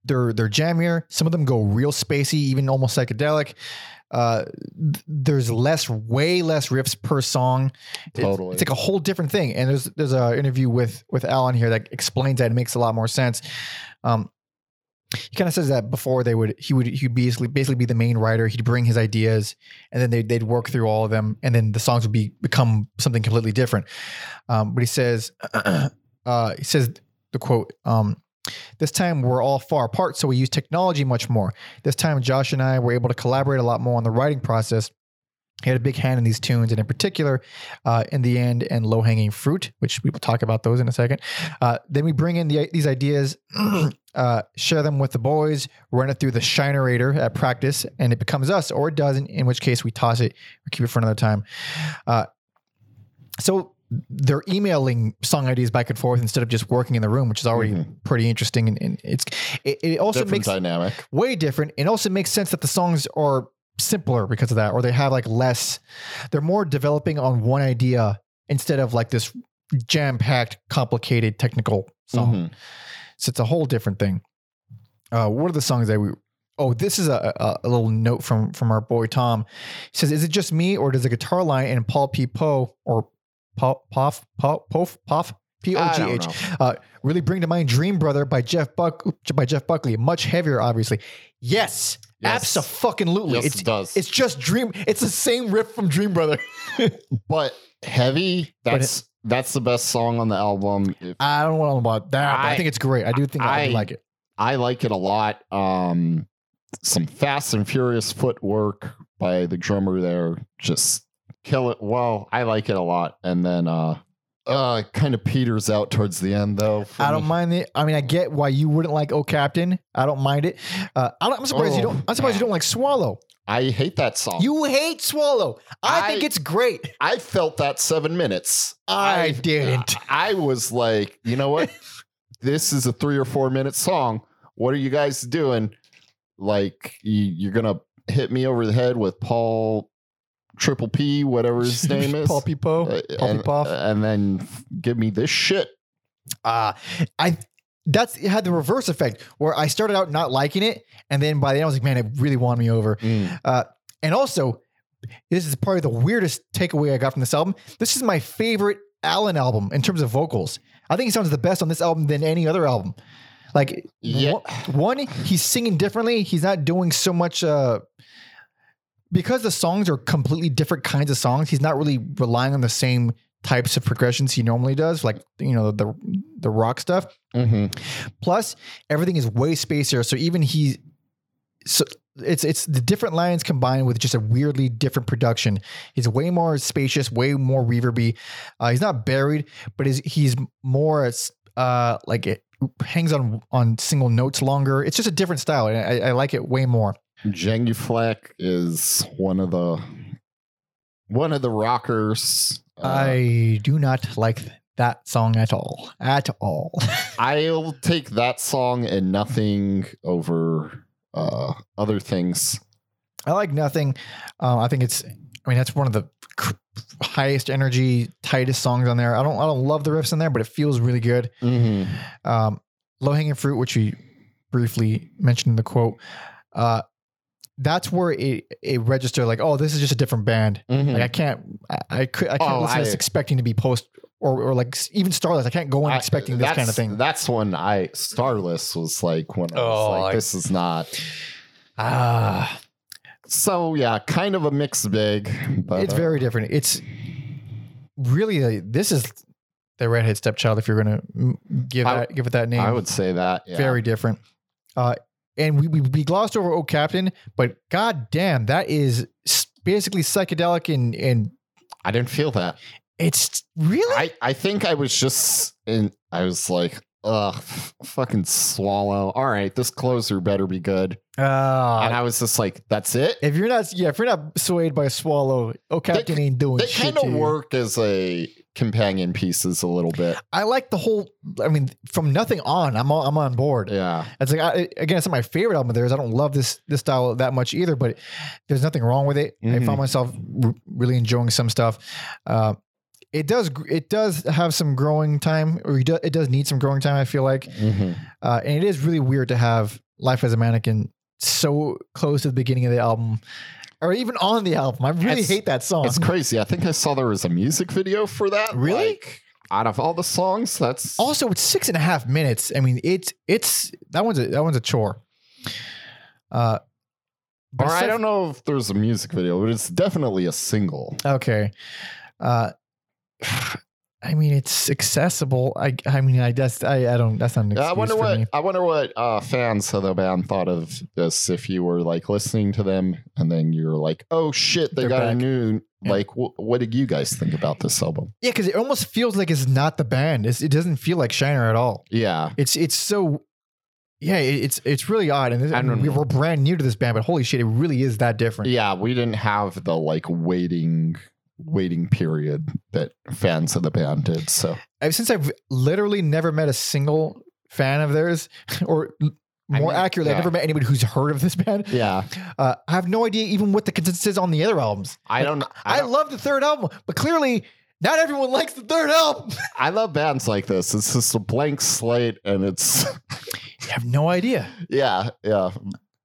Speaker 1: they're they're jammier. Some of them go real spacey, even almost psychedelic. Uh, th- there's less, way less riffs per song. It's-
Speaker 2: Totally.
Speaker 1: it's, like a whole different thing. And there's there's a interview with with Allen here that explains that. It makes a lot more sense. Um, he kind of says that before they would he would he'd basically basically be the main writer. He'd bring his ideas, and then they'd, they'd work through all of them, and then the songs would be become something completely different. Um, but he says, *clears throat* uh, he says the quote. Um, this time we're all far apart, so we use technology much more. This time Josh and I were able to collaborate a lot more on the writing process. He had a big hand in these tunes, and in particular, uh, in the end and low hanging fruit, which we will talk about those in a second. Uh, then we bring in the, these ideas, *clears throat* uh, share them with the boys, run it through the Shinerator at practice, and it becomes us, or it doesn't. In which case, we toss it or keep it for another time. Uh, so they're emailing song ideas back and forth instead of just working in the room, which is already
Speaker 2: Mhm.
Speaker 1: pretty interesting. And, and it's it, it also
Speaker 2: Different
Speaker 1: makes
Speaker 2: dynamic.
Speaker 1: way different. It also makes sense that the songs are simpler because of that, or they have like less. They're more developing on one idea instead of like this jam packed, complicated technical song.
Speaker 2: Mhm.
Speaker 1: So it's a whole different thing. Uh, what are the songs that we? Oh, this is a, a, a little note from from our boy Tom. He says, "Is it just me, or does the guitar line in Paul P. Poe or Pof Pof Pof Pof Pof P O G H uh, really bring to mind Dream Brother by Jeff Buck by Jeff Buckley. Much heavier, obviously. Yes,
Speaker 2: Yes.
Speaker 1: absolutely.
Speaker 2: Yes,
Speaker 1: it's
Speaker 2: it does.
Speaker 1: it's just Dream. It's the same riff from Dream Brother. *laughs*
Speaker 2: but heavy.
Speaker 1: But
Speaker 2: That's that's the best song on the album. If
Speaker 1: I don't know about that, I,
Speaker 2: I-
Speaker 1: think it's great. I do think I,
Speaker 2: I-
Speaker 1: like it.
Speaker 2: I like it a lot. Um, some fast and furious footwork by the drummer there. Just kill it. Well, I like it a lot. And then uh uh kind of peters out towards the end though.
Speaker 1: I don't
Speaker 2: me.
Speaker 1: mind it. I mean, I get why you wouldn't like "Oh Captain." I don't mind it. Uh, I don't, I'm surprised you
Speaker 2: Oh,
Speaker 1: don't. I'm surprised you don't like "Swallow."
Speaker 2: I hate that song.
Speaker 1: You hate "Swallow." I,
Speaker 2: I-
Speaker 1: think it's great.
Speaker 2: I felt that seven minutes.
Speaker 1: I didn't.
Speaker 2: I was like, you know what? *laughs* this is a three or four minute song. What are you guys doing? Like, you, you're gonna hit me over the head with Paul Triple P, whatever his *laughs* name is,
Speaker 1: Paul P. Poe.
Speaker 2: Uh,
Speaker 1: Paul P.
Speaker 2: and,
Speaker 1: Poff.
Speaker 2: and then give me this shit.
Speaker 1: uh I that's it had the reverse effect where I started out not liking it, and then by the end I was like, man, it really won me over. Uh, and also, this is probably the weirdest takeaway I got from this album. This is my favorite Allen album in terms of vocals. I think he sounds the best on this album than any other album. Like,
Speaker 2: Yeah.
Speaker 1: one, one, he's singing differently. He's not doing so much. Uh, because the songs are completely different kinds of songs, he's not really relying on the same types of progressions he normally does, like you know the the rock stuff.
Speaker 2: Mm-hmm.
Speaker 1: Plus, everything is way spacier. So even he, so it's it's the different lines combined with just a weirdly different production. He's way more spacious, way more reverby. Uh, he's not buried, but he's he's more uh like it hangs on on single notes longer. It's just a different style, and I, I like it way more.
Speaker 2: Genuflect is one of the one of the rockers. Uh,
Speaker 1: I do not like that song at all. At all. *laughs*
Speaker 2: I'll take that song and nothing over uh, other things.
Speaker 1: I like nothing. Uh, I think it's. I mean, that's one of the highest energy, tightest songs on there. I don't. I don't love the riffs in there, but it feels really good.
Speaker 2: Mm-hmm.
Speaker 1: Um, low hanging fruit, which we briefly mentioned in the quote. Uh, that's where it it registered like, oh, this is just a different band.
Speaker 2: Mhm.
Speaker 1: Like I can't, I, I could, I can't
Speaker 2: Oh,
Speaker 1: listen to this expecting to be post or, or like even Starless. I can't go in
Speaker 2: I-
Speaker 1: expecting this kind of thing.
Speaker 2: That's when I Starless was like when I was
Speaker 1: Oh,
Speaker 2: like,
Speaker 1: like-
Speaker 2: this is not.
Speaker 1: Ah,
Speaker 2: So yeah, kind of a mixed bag. But,
Speaker 1: it's
Speaker 2: uh,
Speaker 1: very different. It's really like, this is the redhead stepchild. If you're gonna give
Speaker 2: I-
Speaker 1: that give it that name,
Speaker 2: I would say that. Yeah.
Speaker 1: very different. Uh, and we, we we glossed over "Oh Captain," but god damn, that is basically psychedelic and and
Speaker 2: I didn't feel that.
Speaker 1: it's really
Speaker 2: I, I think I was just in I was like, ugh, fucking swallow. All right, this closer better be good.
Speaker 1: uh,
Speaker 2: and I was just like, that's it.
Speaker 1: if you're not yeah if you're not swayed by Swallow, "Oh Captain" ain't doing
Speaker 2: They
Speaker 1: shit
Speaker 2: kind of
Speaker 1: you.
Speaker 2: work as a companion pieces a little bit.
Speaker 1: I like the whole. I mean, from nothing on, I'm on, I'm on board.
Speaker 2: Yeah.
Speaker 1: It's like I, again, it's not my favorite album of theirs. I don't love this this style that much either, but there's nothing wrong with it. I
Speaker 2: Mhm.
Speaker 1: found myself r- really enjoying some stuff. Uh, it does it does have some growing time, or it does, it does need some growing time. I feel like,
Speaker 2: Mhm.
Speaker 1: uh, and it is really weird to have "Life as a Mannequin" so close to the beginning of the album, or even on the album. I really hate that song.
Speaker 2: It's crazy. I think I saw there was a music video for that.
Speaker 1: Really?
Speaker 2: Like, out of all the songs, that's
Speaker 1: Also, it's six and a half minutes. I mean, it's it's that one's a that one's a chore. Uh, but
Speaker 2: Or I don't know if there's a music video, but it's definitely a single.
Speaker 1: Okay. Uh I mean it's accessible. I I mean I just I, I don't that's not an excuse
Speaker 2: I wonder what
Speaker 1: me.
Speaker 2: I wonder what uh, fans of the band thought of this. If you were like listening to them and then you're like, "Oh shit, they
Speaker 1: They're
Speaker 2: got a new."
Speaker 1: Yeah.
Speaker 2: Like, wh- what did you guys think about this album?
Speaker 1: Yeah, because it almost feels like it's not the band. It's, it doesn't feel like Shiner at all.
Speaker 2: Yeah,
Speaker 1: It's it's so yeah, it- it's it's really odd. And this,
Speaker 2: I
Speaker 1: I
Speaker 2: don't
Speaker 1: mean, we
Speaker 2: know.
Speaker 1: were brand new to this band, but holy shit, it really is that different.
Speaker 2: yeah. We didn't have the like waiting waiting period that fans of the band did. So
Speaker 1: since I've literally never met a single fan of theirs, *laughs* or l-
Speaker 2: I
Speaker 1: more
Speaker 2: mean,
Speaker 1: accurately,
Speaker 2: yeah.
Speaker 1: I've never met anybody who's heard of this band.
Speaker 2: yeah,
Speaker 1: Uh, I have no idea even what the consensus is on the other albums.
Speaker 2: I don't. I,
Speaker 1: I,
Speaker 2: don't-
Speaker 1: love the third album, but clearly not everyone likes the third album. *laughs*
Speaker 2: I love bands like this. It's just a blank slate, and it's
Speaker 1: I have no idea.
Speaker 2: yeah, yeah.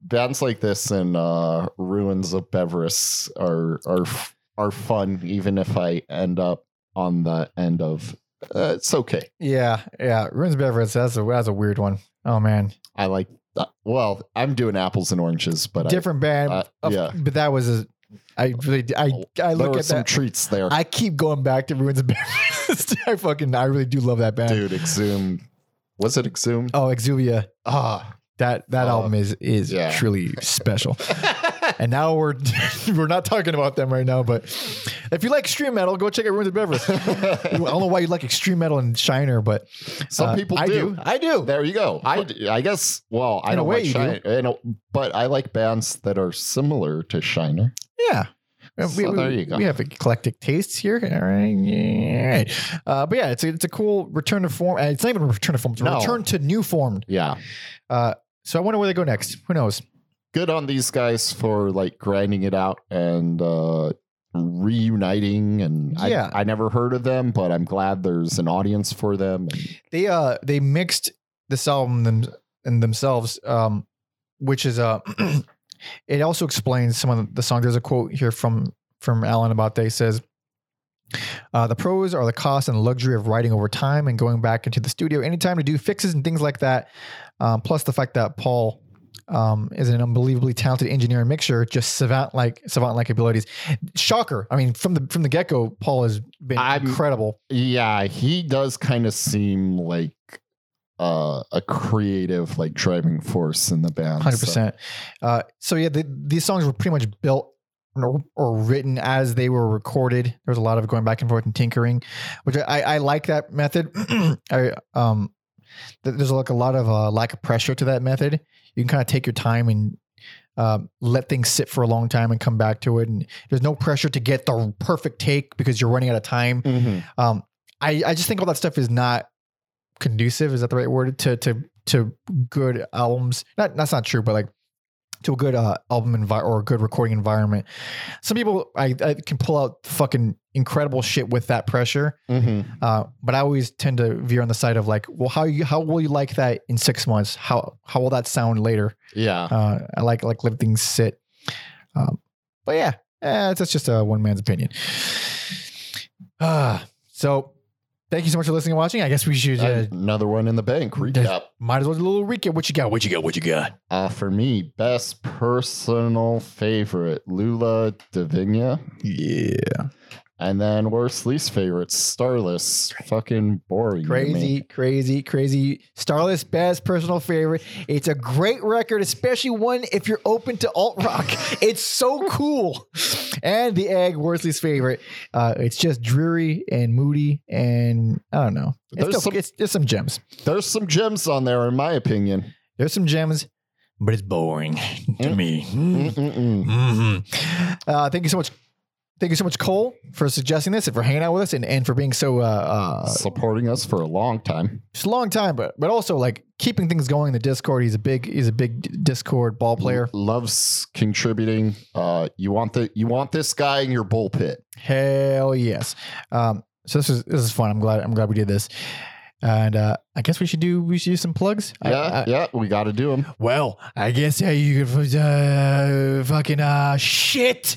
Speaker 2: Bands like this and uh, Ruins of Beverast are are f- are fun, even if I end up on the end of. Uh, it's okay.
Speaker 1: Yeah, yeah. Ruins of Beverage, that's a that's a weird one. Oh man,
Speaker 2: I like. That. Well, I'm doing apples and oranges, but
Speaker 1: different band.
Speaker 2: uh,
Speaker 1: Of-
Speaker 2: yeah.
Speaker 1: but that was a. I really, I, I
Speaker 2: I,
Speaker 1: look at
Speaker 2: some
Speaker 1: that.
Speaker 2: treats there,
Speaker 1: I keep going back to Ruins of Beverage. *laughs* I fucking, I really do love that band.
Speaker 2: dude. Exhumed. Was it exhumed?
Speaker 1: Oh, Exuvia.
Speaker 2: Ah,
Speaker 1: That that
Speaker 2: Oh,
Speaker 1: album is is
Speaker 2: yeah.
Speaker 1: truly *laughs* special. *laughs* *laughs* And now we're *laughs* we're not talking about them right now, but if you like extreme metal, go check out Ruins of Beverage. *laughs* I don't know why you like extreme metal and Shiner, but
Speaker 2: some
Speaker 1: uh,
Speaker 2: people
Speaker 1: I
Speaker 2: do.
Speaker 1: I do.
Speaker 2: There you go. I, I guess. Well, I
Speaker 1: In
Speaker 2: don't like
Speaker 1: you do.
Speaker 2: Shiner, you know, but I like bands that are similar to Shiner.
Speaker 1: Yeah. Uh, We,
Speaker 2: So
Speaker 1: we-
Speaker 2: there you go.
Speaker 1: we have eclectic tastes here. All right. Yeah. Uh, but yeah, it's a, it's a cool return to form. It's not even a return to form, it's a
Speaker 2: No.
Speaker 1: return to new form.
Speaker 2: Yeah,
Speaker 1: Uh, so I wonder where they go next. Who knows?
Speaker 2: Good on these guys for like grinding it out and uh reuniting. And
Speaker 1: Yeah.
Speaker 2: I, I never heard of them, but I'm glad there's an audience for them. And
Speaker 1: They uh they mixed this album them and themselves, um, which is uh *clears throat* it also explains some of the song There's a quote here from from Allen about they says uh, the pros are the cost and luxury of writing over time and going back into the studio anytime to do fixes and things like that. Um, plus the fact that Paul um, is an unbelievably talented engineer and mixer, just savant like savant like abilities. Shocker! I mean, from the from the get go, Paul has been
Speaker 2: I'm-
Speaker 1: incredible.
Speaker 2: yeah, he does kind of seem like uh, a creative, like driving force in the band.
Speaker 1: Hundred
Speaker 2: so-
Speaker 1: percent. Uh, so yeah, the, these songs were pretty much built or, or written as they were recorded. There was a lot of going back and forth and tinkering, which I, I like that method. *clears throat* I um, there's like a lot of uh, lack of pressure to that method. You can kind of take your time and um, let things sit for a long time and come back to it. And there's no pressure to get the perfect take because you're running out of time.
Speaker 2: Mhm.
Speaker 1: Um, I, I just think all that stuff is not conducive. Is that the right word to to to good albums? Not that's not true, but like to a good uh, album envi- or a good recording environment. Some people I, I can pull out fucking incredible shit with that pressure,
Speaker 2: hmm
Speaker 1: uh, but I always tend to veer on the side of like, well, how you how will you like that in six months? How how will that sound later?
Speaker 2: Yeah.
Speaker 1: Uh, I like like letting things sit. Um, but yeah, eh, that's just a one man's opinion. Uh, *sighs* so thank you so much for listening and watching. I guess we should uh,
Speaker 2: Another one in the bank. Recap.
Speaker 1: might as well do a little recap. What you got? What you got? What you got?
Speaker 2: Uh, for me, best personal favorite, Lula Divinia.
Speaker 1: Yeah.
Speaker 2: And then worst least favorite, Starless. Fucking boring.
Speaker 1: Crazy, crazy, crazy. Starless, best personal favorite. It's a great record, especially one if you're open to alt rock. *laughs* it's so cool. And the egg, worst least favorite. Uh, it's just dreary and moody, and I don't know. It's,
Speaker 2: There's
Speaker 1: still,
Speaker 2: some-
Speaker 1: it's there's some gems.
Speaker 2: There's some gems on there, in my opinion.
Speaker 1: There's some gems, but it's boring *laughs* to
Speaker 2: Mm.
Speaker 1: me. Mhm. Uh, thank you so much. Thank you so much, Cole, for suggesting this and for hanging out with us and, and for being so uh, uh,
Speaker 2: Supporting us for a long time.
Speaker 1: just a long time, but but also like keeping things going in the Discord. He's a big he's a big Discord ball player.
Speaker 2: Loves contributing. Uh, you want the you want this guy in your bull pit.
Speaker 1: Hell yes. Um, so this is this is fun. I'm glad I'm glad we did this. And uh, I guess we should do we should do some plugs. I-
Speaker 2: Yeah,
Speaker 1: I-
Speaker 2: yeah, we got to do them.
Speaker 1: well, I guess yeah, you could uh, fucking uh shit.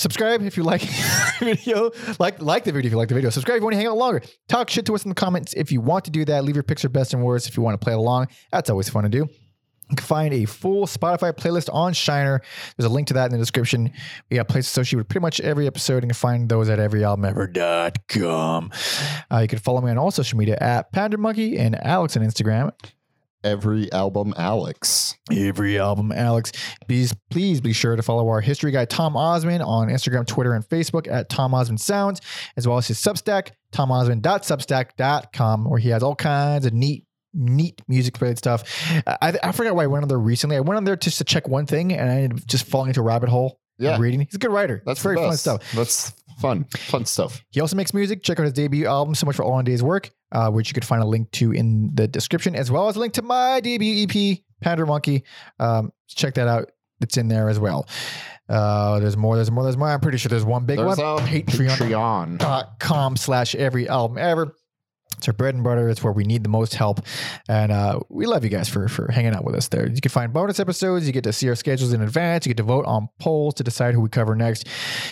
Speaker 1: Subscribe if you like *laughs* the video. Like like the video if you like the video. Subscribe if you want to hang out longer. Talk shit to us in the comments if you want to do that. Leave your picture best and worst if you want to play along. That's always fun to do. You can find a full Spotify playlist on Shiner. There's a link to that in the description. We got places associated with pretty much every episode. You can find those at everyalbumever.com. Uh, you can follow me on all social media at Panda Monkey and Alex on Instagram
Speaker 2: Every album, Alex.
Speaker 1: every album, Alex. Please, please be sure to follow our history guy, Tom Osmond, on Instagram, Twitter, and Facebook at Tom Osmond Sounds, as well as his Substack, tomosmond.substack.com, where he has all kinds of neat, neat music related stuff. I, I forgot why I went on there recently. I went on there just to check one thing, and I ended up just falling into a rabbit hole.
Speaker 2: Yeah,
Speaker 1: reading. He's a good writer.
Speaker 2: that's
Speaker 1: very fun stuff.
Speaker 2: That's fun, fun stuff.
Speaker 1: He also makes music. Check out his debut album, So Much for All on Day's Work, uh, which you could find a link to in the description, as well as a link to my debut EP, Panda Monkey. Um, check that out. It's in there as well. Uh, there's more, there's more, there's more. I'm pretty sure there's one big
Speaker 2: There's
Speaker 1: one. Patreon.com
Speaker 2: Patreon.
Speaker 1: slash every album ever. It's our bread and butter. It's where we need the most help. And uh, we love you guys for, for hanging out with us there. You can find bonus episodes. You get to see our schedules in advance. You get to vote on polls to decide who we cover next.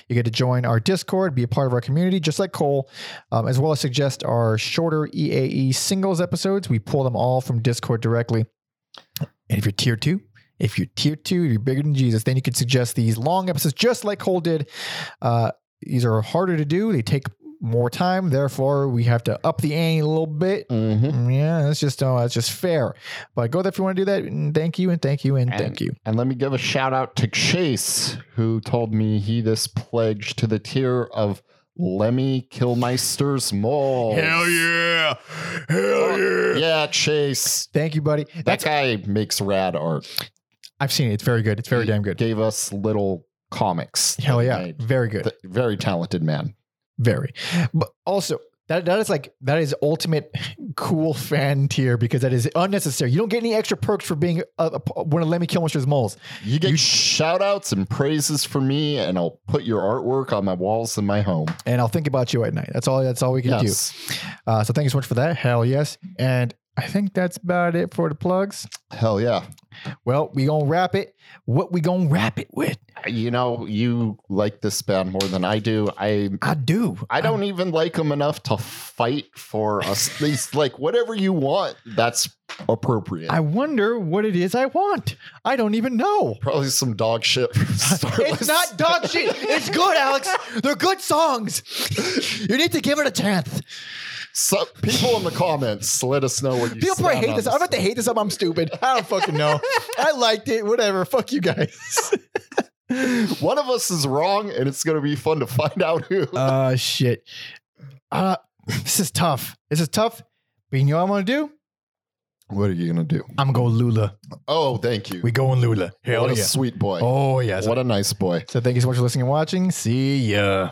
Speaker 1: You get to join our Discord, be a part of our community, just like Cole, um, as well as suggest our shorter EAE singles episodes. We pull them all from Discord directly. And if you're tier two, if you're tier two, you're bigger than Jesus, then you can suggest these long episodes just like Cole did. Uh, these are harder to do. They take more time. Therefore, we have to up the ante a little bit.
Speaker 2: Mhm.
Speaker 1: Yeah, that's just uh, that's just fair. But go there if you want to do that. And thank you, and thank you, and,
Speaker 2: And-
Speaker 1: thank you.
Speaker 2: And let me give a shout out to Chase, who told me he this pledged to the tier of Lemmy Kilmister's Mole.
Speaker 1: Hell yeah! Hell
Speaker 2: Yeah, Yeah, Chase.
Speaker 1: Thank you, buddy.
Speaker 2: That
Speaker 1: That's
Speaker 2: guy makes rad art.
Speaker 1: I've seen it. It's very good. It's very
Speaker 2: He
Speaker 1: damn good.
Speaker 2: Gave us little comics.
Speaker 1: Hell yeah!
Speaker 2: made.
Speaker 1: Very good.
Speaker 2: Th- Very talented man.
Speaker 1: Very. But also, that that is like that is ultimate *laughs* cool fan tier because that is unnecessary. You don't get any extra perks for being a, a, one of Lemmy Kilmister's moles.
Speaker 2: You get shout outs and praises from me, and I'll put your artwork on my walls in my home.
Speaker 1: And I'll think about you at night. That's all. That's all we can
Speaker 2: Yes.
Speaker 1: do. Uh, so thank you so much for that. Hell yes. And I think that's about it for the plugs.
Speaker 2: Hell yeah.
Speaker 1: Well, we gonna wrap it. What we gonna wrap it with?
Speaker 2: You know, you like this band more than I do. I
Speaker 1: I do.
Speaker 2: I don't even like them enough to fight for us. These like whatever you want, that's appropriate.
Speaker 1: I wonder what it is I want. I don't even know.
Speaker 2: Probably some dog shit. from *laughs*
Speaker 1: It's not dog shit. It's good, Alex. *laughs* They're good songs. You need to give it a chance.
Speaker 2: So, people in the comments, let us know what you.
Speaker 1: People probably hate this. I'm about to hate this up. I'm stupid. I don't fucking know. I liked it. Whatever. Fuck you guys. *laughs*
Speaker 2: One of us is wrong, and it's going to be fun to find out who. *laughs*
Speaker 1: Uh shit. Uh this is tough. This is tough. But you know what I'm gonna do?
Speaker 2: what are you going to do?
Speaker 1: I'm gonna go Lula.
Speaker 2: Oh, thank you.
Speaker 1: We going Lula. Hell
Speaker 2: what a
Speaker 1: yeah.
Speaker 2: sweet boy.
Speaker 1: Oh yes.
Speaker 2: What a nice boy.
Speaker 1: So thank you so much for listening and watching. See ya.